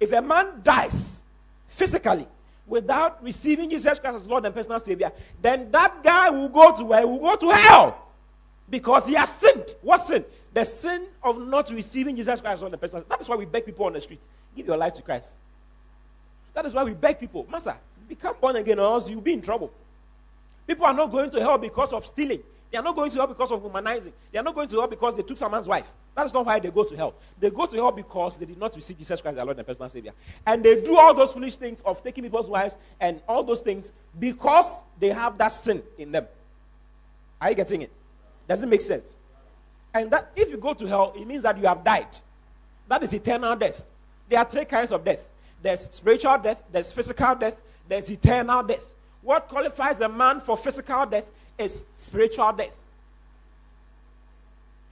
If a man dies physically without receiving Jesus Christ as Lord and personal Savior, then that guy will go to where? Will go to hell. Because he has sinned. What sin? The sin of not receiving Jesus Christ as Lord and personal That is why we beg people on the streets. Give your life to Christ. That is why we beg people, Master, become born again or else you'll be in trouble. People are not going to hell because of stealing. They are not going to hell because of humanizing. They are not going to hell because they took someone's wife. That is not why they go to hell. They go to hell because they did not receive Jesus Christ, as their Lord and personal Savior. And they do all those foolish things of taking people's wives and all those things because they have that sin in them. Are you getting it? Does it make sense? And that if you go to hell, it means that you have died. That is eternal death. There are three kinds of death there's spiritual death, there's physical death, there's eternal death. What qualifies a man for physical death is spiritual death.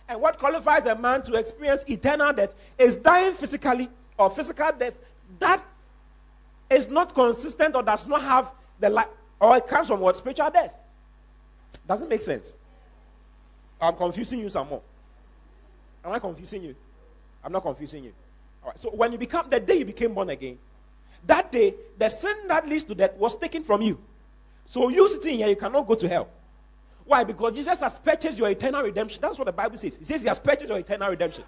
And what qualifies a man to experience eternal death is dying physically or physical death that is not consistent or does not have the life, or it comes from what? Spiritual death. Doesn't make sense. I'm confusing you some more. Am I confusing you? I'm not confusing you. All right. So when you become the day you became born again, that day the sin that leads to death was taken from you. So you sitting here, you cannot go to hell. Why? Because Jesus has purchased your eternal redemption. That's what the Bible says. It says he has purchased your eternal redemption.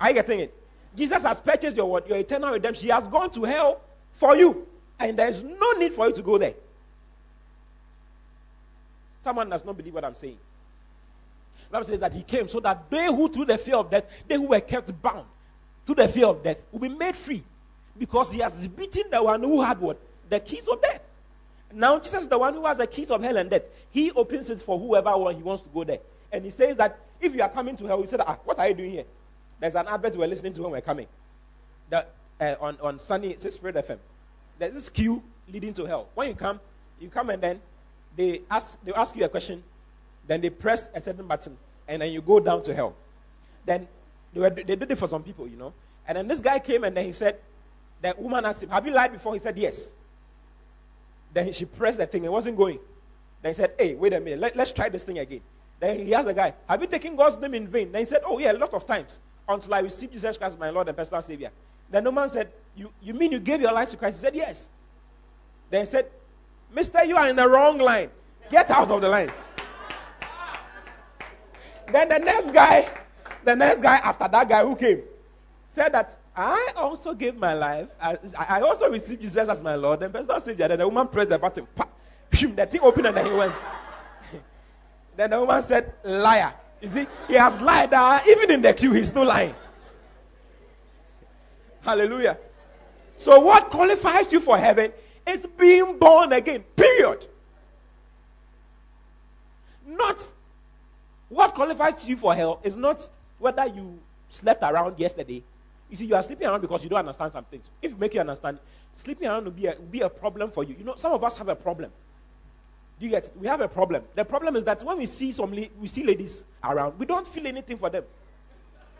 Are you getting it? Jesus has purchased your what? Your eternal redemption. He has gone to hell for you. And there is no need for you to go there. Someone does not believe what I'm saying. The Bible says that he came so that they who through the fear of death, they who were kept bound through the fear of death, will be made free. Because he has beaten the one who had what? The keys of death. Now Jesus is the one who has the keys of hell and death. He opens it for whoever he wants to go there. And he says that if you are coming to hell, he said, ah, what are you doing here? There's an advert we're listening to when we're coming. The, uh, on, on Sunny, it's Spirit FM. There's this queue leading to hell. When you come, you come and then they ask, they ask you a question, then they press a certain button, and then you go down to hell. Then they, were, they did it for some people, you know. And then this guy came and then he said, the woman asked him, Have you lied before? He said, Yes. Then she pressed the thing, it wasn't going. Then he said, Hey, wait a minute, Let, us try this thing again. Then he asked the guy, Have you taken God's name in vain? Then he said, Oh, yeah, a lot of times until I received Jesus Christ my Lord and personal Savior. Then the man said, you, you mean you gave your life to Christ? He said, Yes. Then he said, Mister, you are in the wrong line. Get out of the line. then the next guy, the next guy after that guy who came, said that I also gave my life. I, I also received Jesus as my Lord and personal Savior. Then the woman pressed the button. Pa, the thing opened and then he went. then the woman said, Liar. You see, he has lied. Uh, even in the queue, he's still lying. Hallelujah. So, what qualifies you for heaven is being born again, period. Not what qualifies you for hell is not whether you slept around yesterday. You see, you are sleeping around because you don't understand some things. If you make you understand, sleeping around will be a, will be a problem for you. You know, some of us have a problem. Do you get it? We have a problem. The problem is that when we see some we see ladies around, we don't feel anything for them.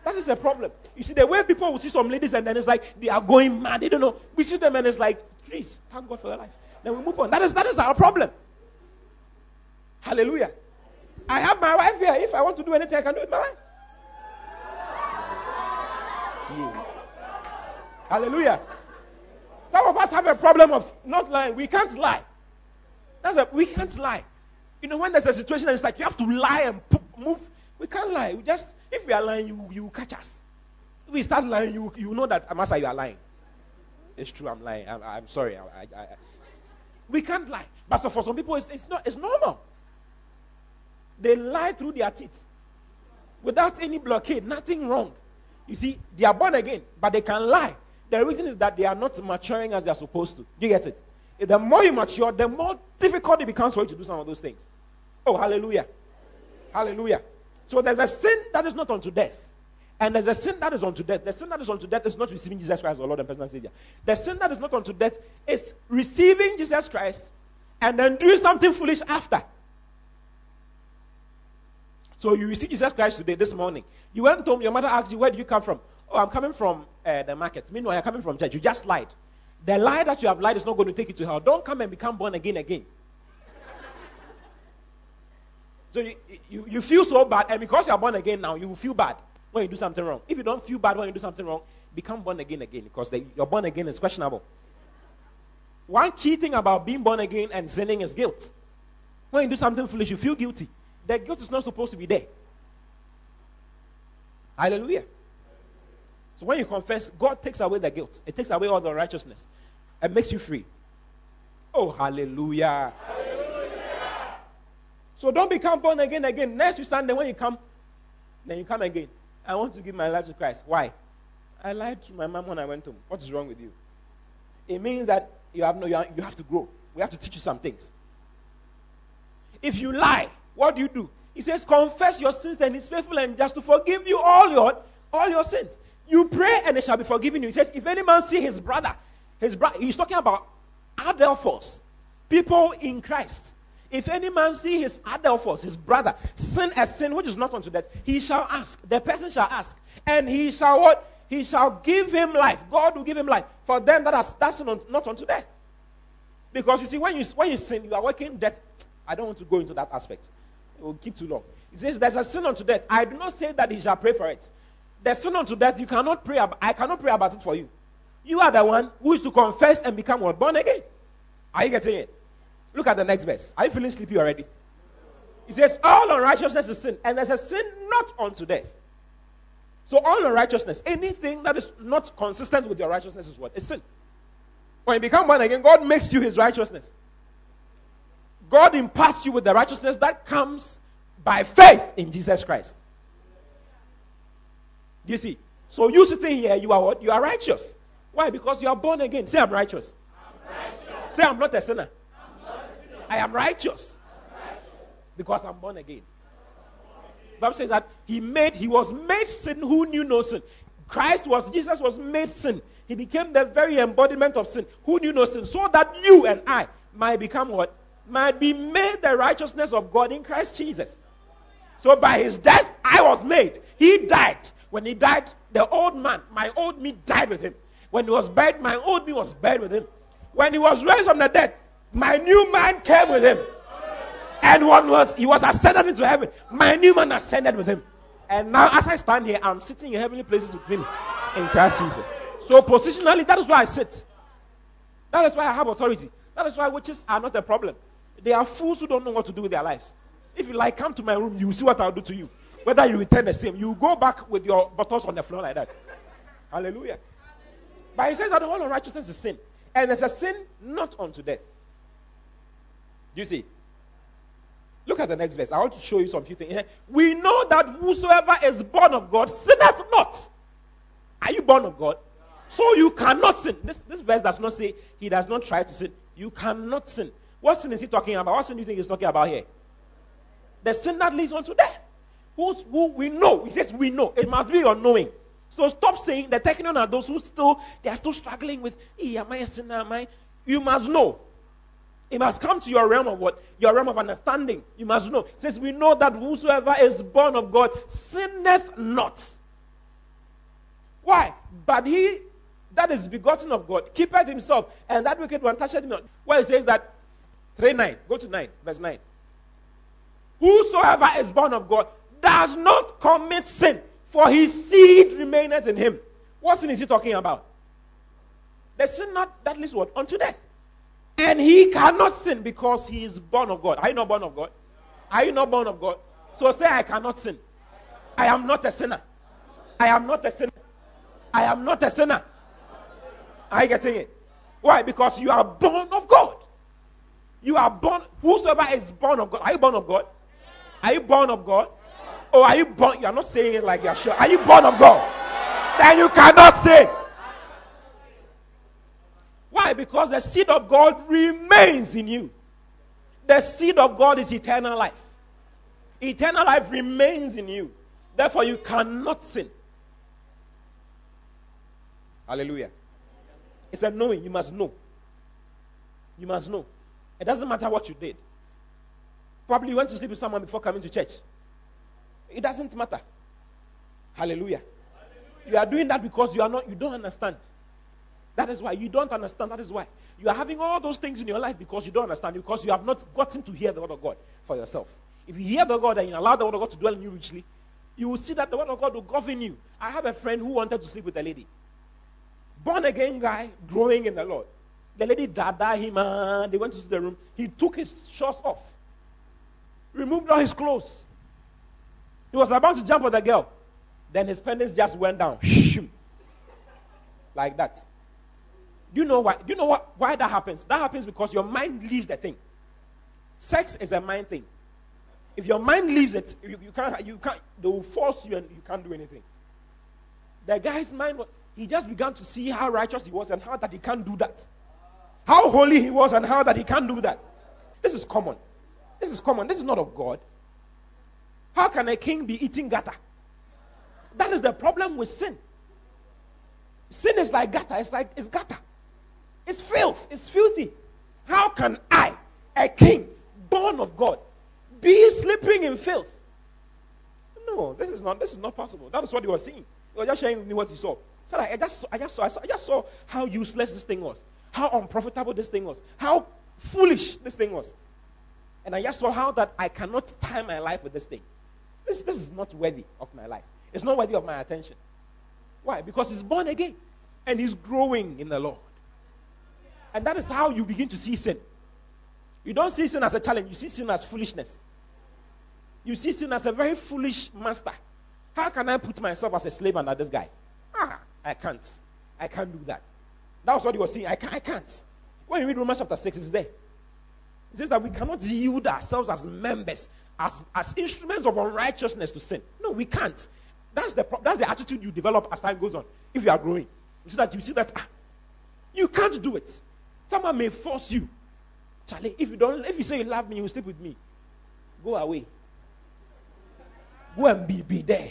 That is the problem. You see, the way people will see some ladies and then it's like they are going mad. They don't know. We see them and it's like, please, thank God for their life. Then we move on. That is that is our problem. Hallelujah. I have my wife here. If I want to do anything, I can do it my wife. Hallelujah. Some of us have a problem of not lying. We can't lie. That's we can't lie. You know, when there's a situation and it's like you have to lie and move, we can't lie. We just, if we are lying, you, you catch us. If we start lying, you, you know that, Amasa, you are lying. It's true, I'm lying. I'm, I'm sorry. I, I, I, we can't lie. But so for some people, it's, it's, not, it's normal. They lie through their teeth without any blockade, nothing wrong. You see, they are born again, but they can lie. The reason is that they are not maturing as they are supposed to. Do you get it? the more you mature, the more difficult it becomes for you to do some of those things. Oh, hallelujah. Hallelujah. So there's a sin that is not unto death. And there's a sin that is unto death. The sin that is unto death is not receiving Jesus Christ as Lord and personal Savior. The sin that is not unto death is receiving Jesus Christ and then doing something foolish after. So you receive Jesus Christ today, this morning. You went home, your mother asked you, Where do you come from? Oh, I'm coming from uh, the market. Meanwhile, you're coming from church. You just lied. The lie that you have lied is not going to take you to hell. Don't come and become born again again. so you, you, you feel so bad, and because you are born again now, you feel bad when you do something wrong. If you don't feel bad when you do something wrong, become born again again because the, your born again is questionable. One key thing about being born again and sinning is guilt. When you do something foolish, you feel guilty. The guilt is not supposed to be there. Hallelujah. So when you confess, God takes away the guilt, it takes away all the righteousness and makes you free. Oh, hallelujah. hallelujah. So don't become born again again. Next Sunday, when you come, then you come again. I want to give my life to Christ. Why? I lied to my mom when I went home. What is wrong with you? It means that you have, no, you, you have to grow. We have to teach you some things. If you lie, what do you do? He says, confess your sins and he's faithful and just to forgive you all your, all your sins. You pray and it shall be forgiven you. He says, if any man see his brother, his brother, he's talking about adelphos, people in Christ. If any man see his adelphos, his brother, sin a sin which is not unto death, he shall ask. The person shall ask, and he shall what? He shall give him life. God will give him life for them that are that's not unto death. Because you see, when you when you sin, you are working death. I don't want to go into that aspect. It will keep too long. He says, There's a sin unto death. I do not say that he shall pray for it. The sin unto death, you cannot pray about, I cannot pray about it for you. You are the one who is to confess and become what? Born again. Are you getting it? Look at the next verse. Are you feeling sleepy already? He says, All unrighteousness is sin, and there's a sin not unto death. So, all unrighteousness, anything that is not consistent with your righteousness is what? Is sin. When you become born again, God makes you his righteousness. God imparts you with the righteousness that comes by faith in Jesus Christ. Do you see? So you sitting here, you are what? You are righteous. Why? Because you are born again. Say, I'm righteous. I'm righteous. Say, I'm not a sinner. I am righteous. Because I'm born again. Bible says that he made, he was made sin who knew no sin. Christ was, Jesus was made sin. He became the very embodiment of sin, who knew no sin, so that you and I might become what? Might be made the righteousness of God in Christ Jesus. So by his death, I was made. He died. When he died, the old man, my old me, died with him. When he was buried, my old me was buried with him. When he was raised from the dead, my new man came with him. And one was, he was ascended into heaven. My new man ascended with him. And now, as I stand here, I'm sitting in heavenly places with him in Christ Jesus. So, positionally, that is why I sit. That is why I have authority. That is why witches are not a problem. They are fools who don't know what to do with their lives. If you like, come to my room, you will see what I'll do to you. Whether you return the same, you go back with your buttons on the floor like that. Hallelujah. But he says that all unrighteousness is sin. And there's a sin not unto death. Do you see? Look at the next verse. I want to show you some few things. We know that whosoever is born of God sinneth not. Are you born of God? So you cannot sin. This, this verse does not say he does not try to sin. You cannot sin. What sin is he talking about? What sin do you think he's talking about here? The sin that leads unto death. Who's, who we know. He says we know. It must be your knowing. So stop saying the technical are those who still they are still struggling with, hey, am I a sinner? Am I? You must know. It must come to your realm of what? Your realm of understanding. You must know. It says, We know that whosoever is born of God sinneth not. Why? But he that is begotten of God keepeth himself, and that wicked one toucheth him not. Well, it says that 3 9. Go to 9, verse 9. Whosoever is born of God does not commit sin, for his seed remaineth in him. What sin is he talking about? The sin not that leads what? Unto death. And he cannot sin because he is born of God. Are you not born of God? Are you not born of God? So say, I cannot sin. I am not a sinner. I am not a sinner. I am not a sinner. Are you getting it? Why? Because you are born of God. You are born, whosoever is born of God. Are you born of God? Are you born of God? Or are you born? You are not saying it like you're sure. Are you born of God? Then you cannot sin. Why? Because the seed of God remains in you. The seed of God is eternal life. Eternal life remains in you. Therefore, you cannot sin. Hallelujah. It's a knowing. You must know. You must know. It doesn't matter what you did. Probably you went to sleep with someone before coming to church. It doesn't matter. Hallelujah. Hallelujah. You are doing that because you are not you don't understand. That is why you don't understand. That is why you are having all those things in your life because you don't understand, because you have not gotten to hear the word of God for yourself. If you hear the God and you allow the word of God to dwell in you richly, you will see that the word of God will govern you. I have a friend who wanted to sleep with a lady. Born again guy, growing in the Lord. The lady dada him, uh, they went into the room. He took his shorts off, removed all his clothes. He was about to jump on the girl. Then his penis just went down. like that. Do you know why? Do you know what, why that happens? That happens because your mind leaves the thing. Sex is a mind thing. If your mind leaves it, you, you can't, you can't, they will force you and you can't do anything. The guy's mind, he just began to see how righteous he was and how that he can't do that. How holy he was and how that he can't do that. This is common. This is common. This is not of God. How can a king be eating gata? That is the problem with sin. Sin is like gutter. It's like it's gutter. It's filth. It's filthy. How can I, a king, born of God, be sleeping in filth? No, this is not. This is not possible. That is what he was seeing. He was just sharing with me what he saw. So like, I just, I just saw, I saw, I just saw how useless this thing was, how unprofitable this thing was, how foolish this thing was, and I just saw how that I cannot tie my life with this thing. This, this is not worthy of my life. It's not worthy of my attention. Why? Because he's born again and he's growing in the Lord. And that is how you begin to see sin. You don't see sin as a challenge, you see sin as foolishness. You see sin as a very foolish master. How can I put myself as a slave under this guy? Ah, I can't. I can't do that. That was what he was saying. I can't. I can't. When you read Romans chapter 6, it's there. It says that we cannot yield ourselves as members, as, as instruments of unrighteousness to sin. No, we can't. That's the, that's the attitude you develop as time goes on. If you are growing, you see that you see that ah, you can't do it. Someone may force you. Charlie, if you don't, if you say you love me, you will sleep with me. Go away. Go and be, be there.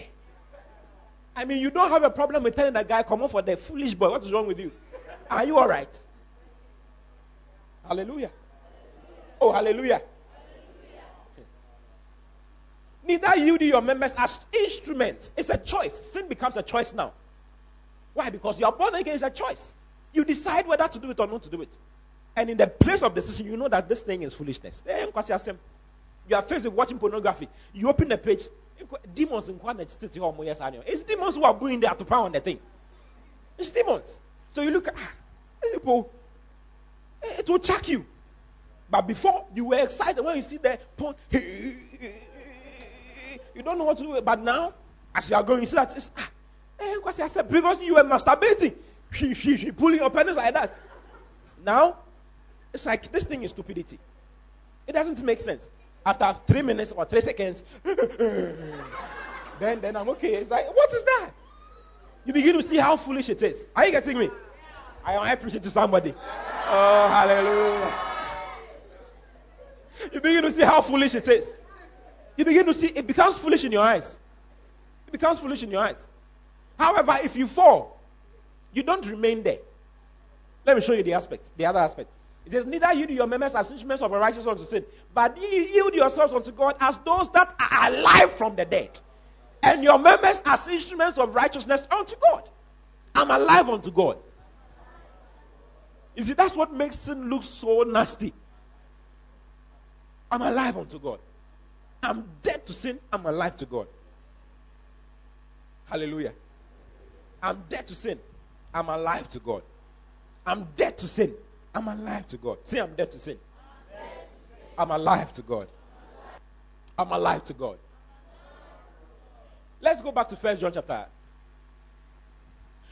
I mean, you don't have a problem with telling that guy, come on for the foolish boy. What is wrong with you? Are you all right? Hallelujah. Oh, hallelujah. Neither you do your members as instruments. It's a choice. Sin becomes a choice now. Why? Because you are born again a choice. You decide whether to do it or not to do it. And in the place of decision, you know that this thing is foolishness. Eh, you are faced with watching pornography. You open the page, demons in It's demons who are going there to power on the thing. It's demons. So you look at ah, people, it will check you. But before you were excited when you see the porn, you don't know what to do. But now, as you are going, you see that it's, ah, eh, I said previously you were masturbating, she, she, she pulling your penis like that. Now, it's like this thing is stupidity. It doesn't make sense. After three minutes or three seconds, then, then I'm okay. It's like, what is that? You begin to see how foolish it is. Are you getting me? I, I it to somebody. Oh, hallelujah. You begin to see how foolish it is. You begin to see it becomes foolish in your eyes. It becomes foolish in your eyes. However, if you fall, you don't remain there. Let me show you the aspect, the other aspect. It says, Neither yield your members as instruments of a righteous unto sin, but yield yourselves unto God as those that are alive from the dead, and your members as instruments of righteousness unto God. I'm alive unto God. You see, that's what makes sin look so nasty. I'm alive unto God. I'm dead to sin, I'm alive to God. Hallelujah. I'm dead to sin, I'm alive to God. I'm dead to sin, I'm alive to God. Say, I'm dead to sin. I'm alive to God. I'm alive to God. Let's go back to First John chapter.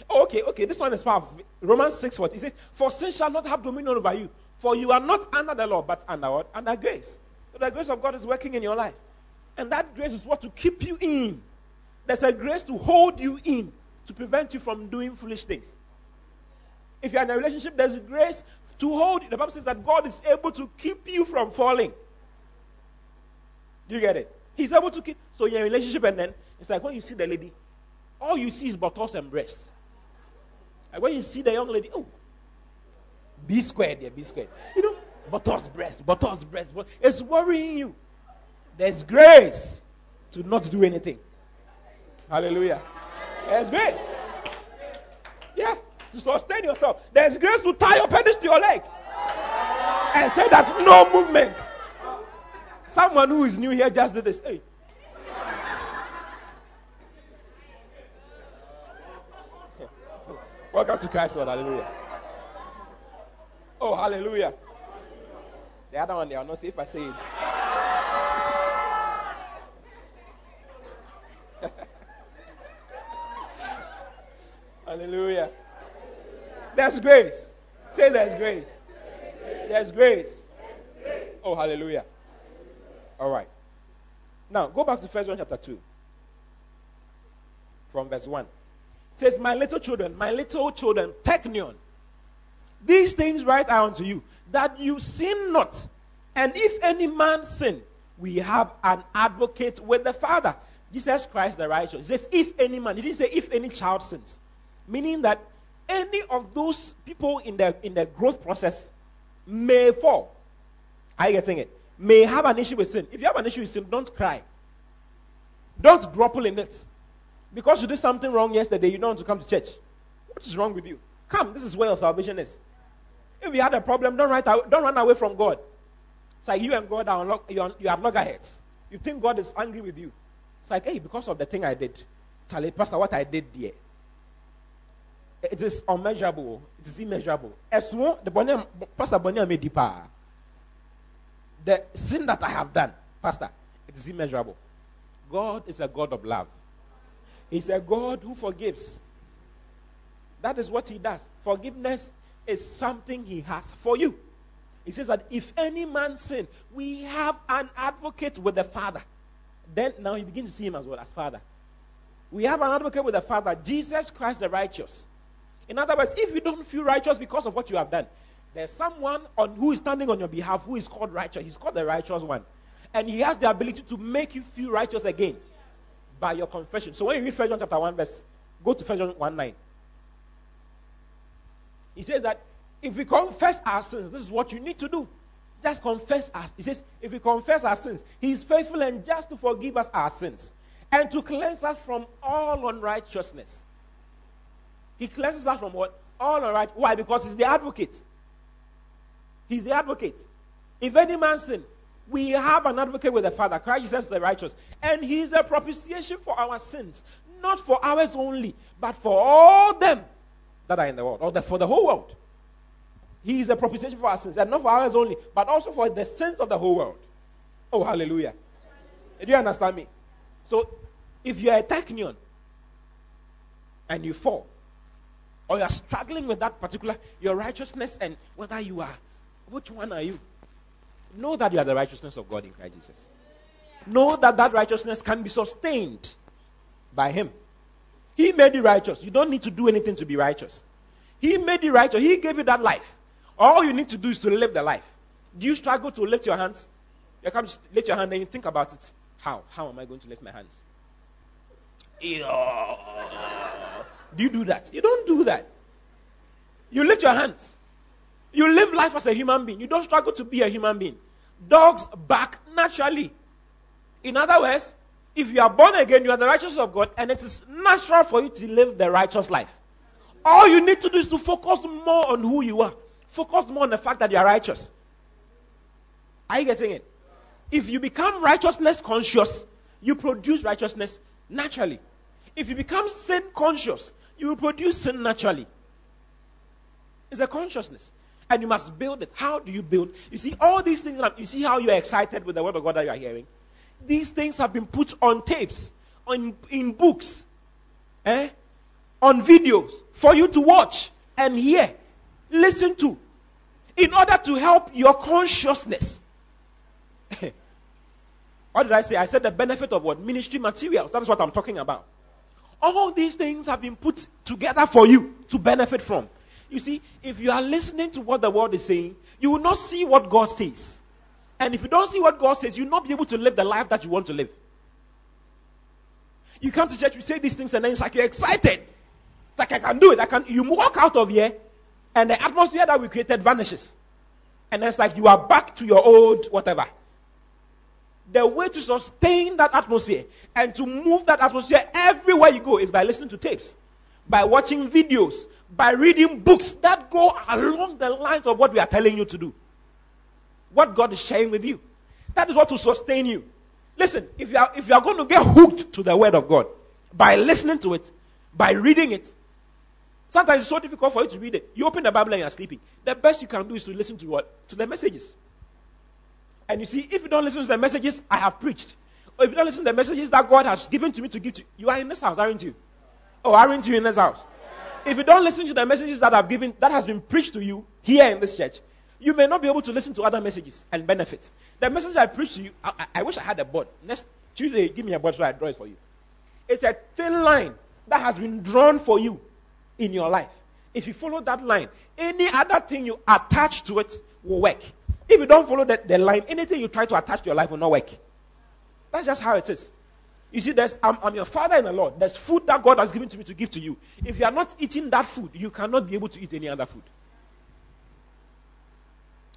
Oh, okay, okay. This one is part of Romans 6 what? It says, For sin shall not have dominion over you, for you are not under the law, but under? Under grace. The grace of God is working in your life. And that grace is what to keep you in. There's a grace to hold you in, to prevent you from doing foolish things. If you're in a relationship, there's a grace to hold you. The Bible says that God is able to keep you from falling. Do you get it? He's able to keep. So you're in a relationship, and then it's like when you see the lady, all you see is buttocks and breasts. Like when you see the young lady, oh, B squared, yeah, B squared. You know, buttocks, breast, buttocks, breast. But it's worrying you. There's grace to not do anything. Hallelujah. There's grace. Yeah, to sustain yourself. There's grace to tie your penis to your leg and say that no movement. Someone who is new here just did this. Hey. Welcome to Christ, Lord. Hallelujah. Oh, hallelujah. The other one, they are not safe. I say it. Hallelujah. There's grace. Say there's grace. There's grace. Oh, hallelujah. All right. Now, go back to First John chapter 2. From verse 1. It says, My little children, my little children, teknion. These things write I unto you, that you sin not. And if any man sin, we have an advocate with the Father, Jesus Christ the righteous. He says, if any man, he didn't say if any child sins. Meaning that any of those people in the in the growth process may fall. Are you getting it? May have an issue with sin. If you have an issue with sin, don't cry. Don't grapple in it. Because you did something wrong yesterday, you don't want to come to church. What is wrong with you? Come, this is where your salvation is. If you had a problem, don't, don't run away from God. It's like you and God are, on, you are, you are loggerheads. You think God is angry with you. It's like, hey, because of the thing I did. tell Charlie, Pastor, what I did there. It is unmeasurable. It is immeasurable. As one, the Bonnie, Pastor Bonnie made deeper. The sin that I have done, Pastor, it is immeasurable. God is a God of love. He's a God who forgives. That is what He does. Forgiveness is something He has for you. He says that if any man sin, we have an advocate with the Father. Then now you begin to see Him as well as Father. We have an advocate with the Father, Jesus Christ the righteous. In other words, if you don't feel righteous because of what you have done, there's someone on who is standing on your behalf who is called righteous. He's called the righteous one. And he has the ability to make you feel righteous again by your confession. So when you read 1 John chapter 1, verse, go to 1 John 1 9. He says that if we confess our sins, this is what you need to do. Just confess us. He says, if we confess our sins, He is faithful and just to forgive us our sins and to cleanse us from all unrighteousness. He cleanses us from what? All unright. Why? Because He's the advocate. He's the advocate. If any man sin, we have an advocate with the Father, Christ Jesus the righteous, and He is a propitiation for our sins, not for ours only, but for all them that are in the world, or the, for the whole world. He is a propitiation for our sins, and not for ours only, but also for the sins of the whole world. Oh, hallelujah. Do you understand me? So, if you are a teknion and you fall, or you are struggling with that particular, your righteousness and whether you are, which one are you? Know that you are the righteousness of God in Christ Jesus. Know that that righteousness can be sustained by Him. He made you righteous. You don't need to do anything to be righteous. He made you righteous. He gave you that life. All you need to do is to live the life. Do you struggle to lift your hands? You come lift your hand and you think about it. How? How am I going to lift my hands? Do you do that? You don't do that. You lift your hands. You live life as a human being. You don't struggle to be a human being. Dogs bark naturally. In other words, if you are born again, you are the righteousness of God, and it is natural for you to live the righteous life. All you need to do is to focus more on who you are. Focus more on the fact that you are righteous. Are you getting it? If you become righteousness conscious, you produce righteousness naturally. If you become sin conscious, you will produce sin naturally. It's a consciousness. And you must build it. How do you build? You see, all these things, you see how you're excited with the word of God that you are hearing? These things have been put on tapes, on, in books, eh? on videos for you to watch and hear, listen to, in order to help your consciousness. what did I say? I said the benefit of what? Ministry materials. That's what I'm talking about. All these things have been put together for you to benefit from. You see, if you are listening to what the world is saying, you will not see what God says. And if you don't see what God says, you'll not be able to live the life that you want to live. You come to church, you say these things, and then it's like you're excited. It's like I can do it. I can. You walk out of here, and the atmosphere that we created vanishes, and it's like you are back to your old whatever. The way to sustain that atmosphere and to move that atmosphere everywhere you go is by listening to tapes, by watching videos, by reading books that go along the lines of what we are telling you to do what God is sharing with you. That is what will sustain you. Listen, if you are if you are going to get hooked to the word of God by listening to it, by reading it, sometimes it's so difficult for you to read it. You open the Bible and you're sleeping. The best you can do is to listen to what? To the messages. And you see, if you don't listen to the messages I have preached, or if you don't listen to the messages that God has given to me to give to you, you are in this house, aren't you? Oh, aren't you in this house? If you don't listen to the messages that I've given, that has been preached to you here in this church, you may not be able to listen to other messages and benefit. The message I preach to you, I, I, wish I had a board. Next Tuesday, give me a board so I draw it for you. It's a thin line that has been drawn for you in your life. If you follow that line, any other thing you attach to it will work. If you don't follow the, the line, anything you try to attach to your life will not work. That's just how it is. You see, there's, I'm, I'm your father in the Lord. There's food that God has given to me to give to you. If you are not eating that food, you cannot be able to eat any other food.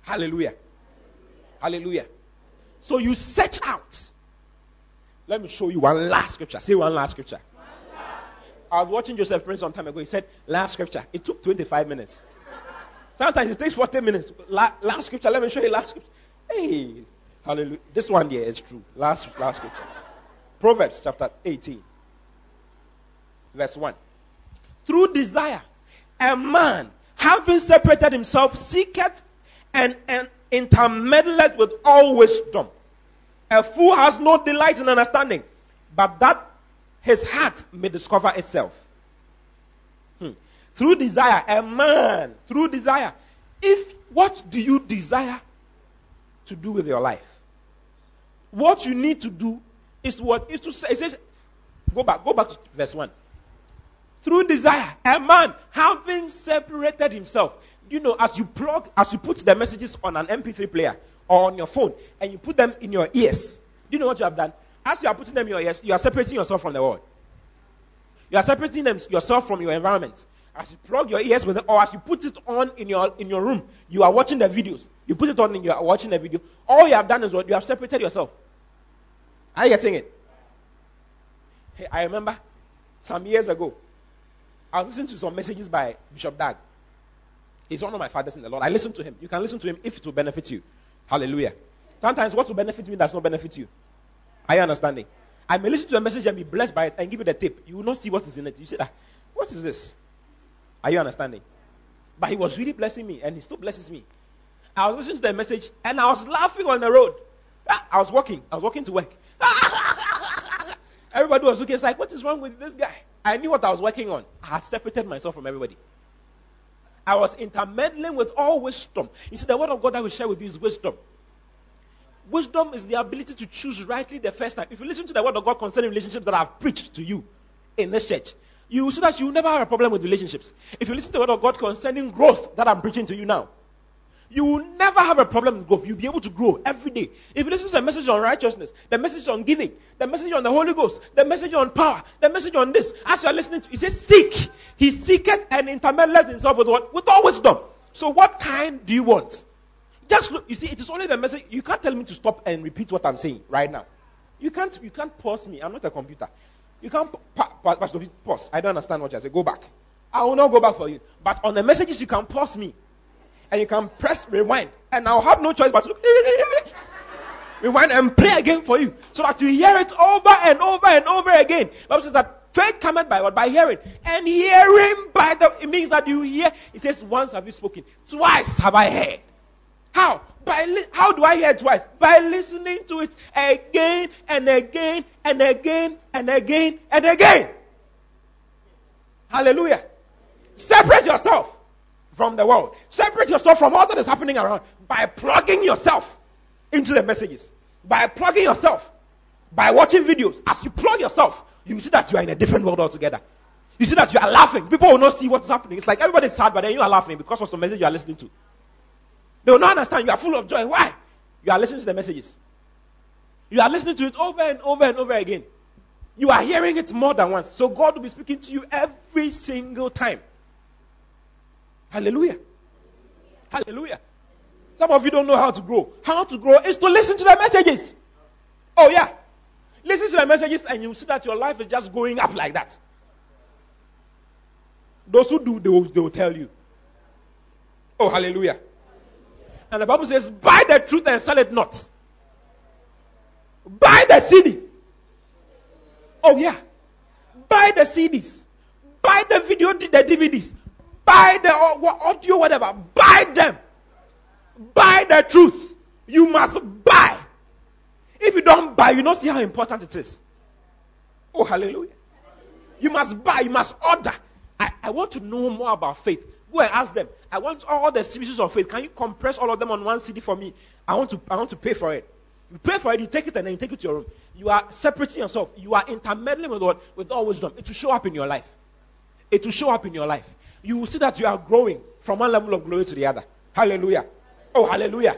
Hallelujah. Hallelujah. So you search out. Let me show you one last scripture. Say one last scripture. I was watching Joseph Prince some time ago. He said, last scripture. It took 25 minutes. Sometimes it takes 40 minutes. La- last scripture. Let me show you last scripture. Hey, hallelujah. This one here is true. Last, last scripture. Proverbs chapter 18, verse 1. Through desire, a man, having separated himself, seeketh and, and intermeddleth with all wisdom. A fool has no delight in understanding, but that his heart may discover itself. Hmm. Through desire, a man, through desire. If what do you desire to do with your life? What you need to do is what is to say. It says, go back, go back to verse 1. Through desire, a man having separated himself. You know, as you plug, as you put the messages on an MP3 player or on your phone and you put them in your ears, do you know what you have done? As you are putting them in your ears, you are separating yourself from the world. You are separating them, yourself from your environment. As you plug your ears with it, or as you put it on in your in your room, you are watching the videos. You put it on and you are watching the video. All you have done is what you have separated yourself. Are you getting it? Hey, I remember some years ago, I was listening to some messages by Bishop Dag. He's one of my fathers in the Lord. I listen to him. You can listen to him if it will benefit you. Hallelujah. Sometimes what will benefit me does not benefit you. Are you understanding? I may listen to a message and be blessed by it and give you the tip. You will not see what is in it. You say, that, what is this? Are you understanding? But he was really blessing me and he still blesses me. I was listening to the message and I was laughing on the road. Ah, I was walking. I was walking to work. Everybody was looking. It's like, what is wrong with this guy? I knew what I was working on. I had separated myself from everybody. I was intermeddling with all wisdom. You see, the word of God I will share with you is wisdom. Wisdom is the ability to choose rightly the first time. If you listen to the word of God concerning relationships that I've preached to you in this church, you will see that you will never have a problem with relationships. If you listen to the word of God concerning growth that I'm preaching to you now, you will never have a problem with growth. You'll be able to grow every day. If you listen to the message on righteousness, the message on giving, the message on the Holy Ghost, the message on power, the message on this, as you are listening to, he says, seek. He seeketh and intermeddleth himself with what? With all wisdom. So what kind do you want? Just look, you see, it is only the message. You can't tell me to stop and repeat what I'm saying right now. You can't, you can't pause me. I'm not a computer. You can't pa- pa- pa- pause. I don't understand what you say. Go back. I will not go back for you. But on the messages, you can pause me and you can press rewind, and I'll have no choice but to rewind and play again for you, so that you hear it over and over and over again. Bible says that faith cometh by what? By hearing, and hearing by the. It means that you hear. It says, "Once have you spoken, twice have I heard." How? By li- how do I hear twice? By listening to it again and again and again and again and again. Hallelujah. Separate yourself from the world. Separate yourself from all that is happening around by plugging yourself into the messages. By plugging yourself. By watching videos. As you plug yourself, you see that you are in a different world altogether. You see that you are laughing. People will not see what's happening. It's like everybody's sad, but then you are laughing because of some message you are listening to. They will not understand. You are full of joy. Why? You are listening to the messages. You are listening to it over and over and over again. You are hearing it more than once. So God will be speaking to you every single time. Hallelujah. Hallelujah. Some of you don't know how to grow. How to grow is to listen to the messages. Oh, yeah. Listen to the messages and you see that your life is just going up like that. Those who do, they will, they will tell you. Oh, hallelujah. And the Bible says, buy the truth and sell it not. Buy the CD. Oh, yeah. Buy the CDs. Buy the video, the DVDs. Buy the audio, whatever. Buy them. Buy the truth. You must buy. If you don't buy, you don't see how important it is. Oh, hallelujah. You must buy, you must order. I, I want to know more about faith. Go and ask them. I want all the species of faith. Can you compress all of them on one CD for me? I want to, I want to pay for it. You pay for it, you take it, and then you take it to your room. You are separating yourself. You are intermeddling with with all wisdom. It will show up in your life. It will show up in your life you will see that you are growing from one level of glory to the other. Hallelujah. Oh, hallelujah.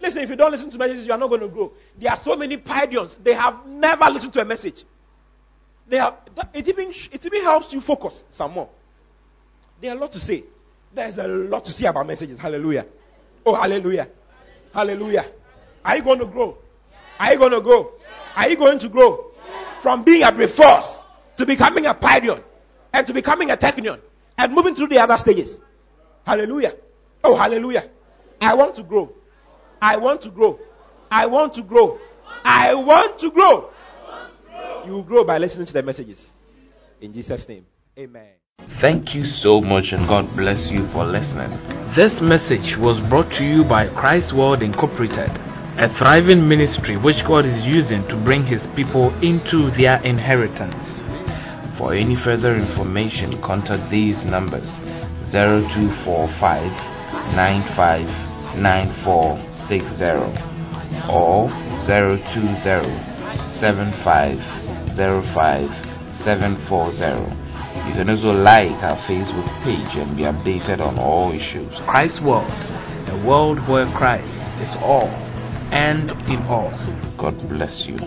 Listen, if you don't listen to messages, you are not going to grow. There are so many Paidions. They have never listened to a message. They have, it, even, it even helps you focus some more. There are a lot to say. There's a lot to say about messages. Hallelujah. Oh, hallelujah. Hallelujah. Are you going to grow? Are you going to grow? Are you going to grow? From being a Brephos to becoming a Paidion and to becoming a Teknion and moving through the other stages. Hallelujah. Oh, hallelujah. I want to grow. I want to grow. I want to grow. I want to grow. You will grow by listening to the messages. In Jesus' name. Amen. Thank you so much and God bless you for listening. This message was brought to you by Christ World Incorporated, a thriving ministry which God is using to bring his people into their inheritance. For any further information, contact these numbers 0245 959460 or 020 0505740. You can also like our Facebook page and be updated on all issues. Christ World, a world where Christ is all and in all. God bless you.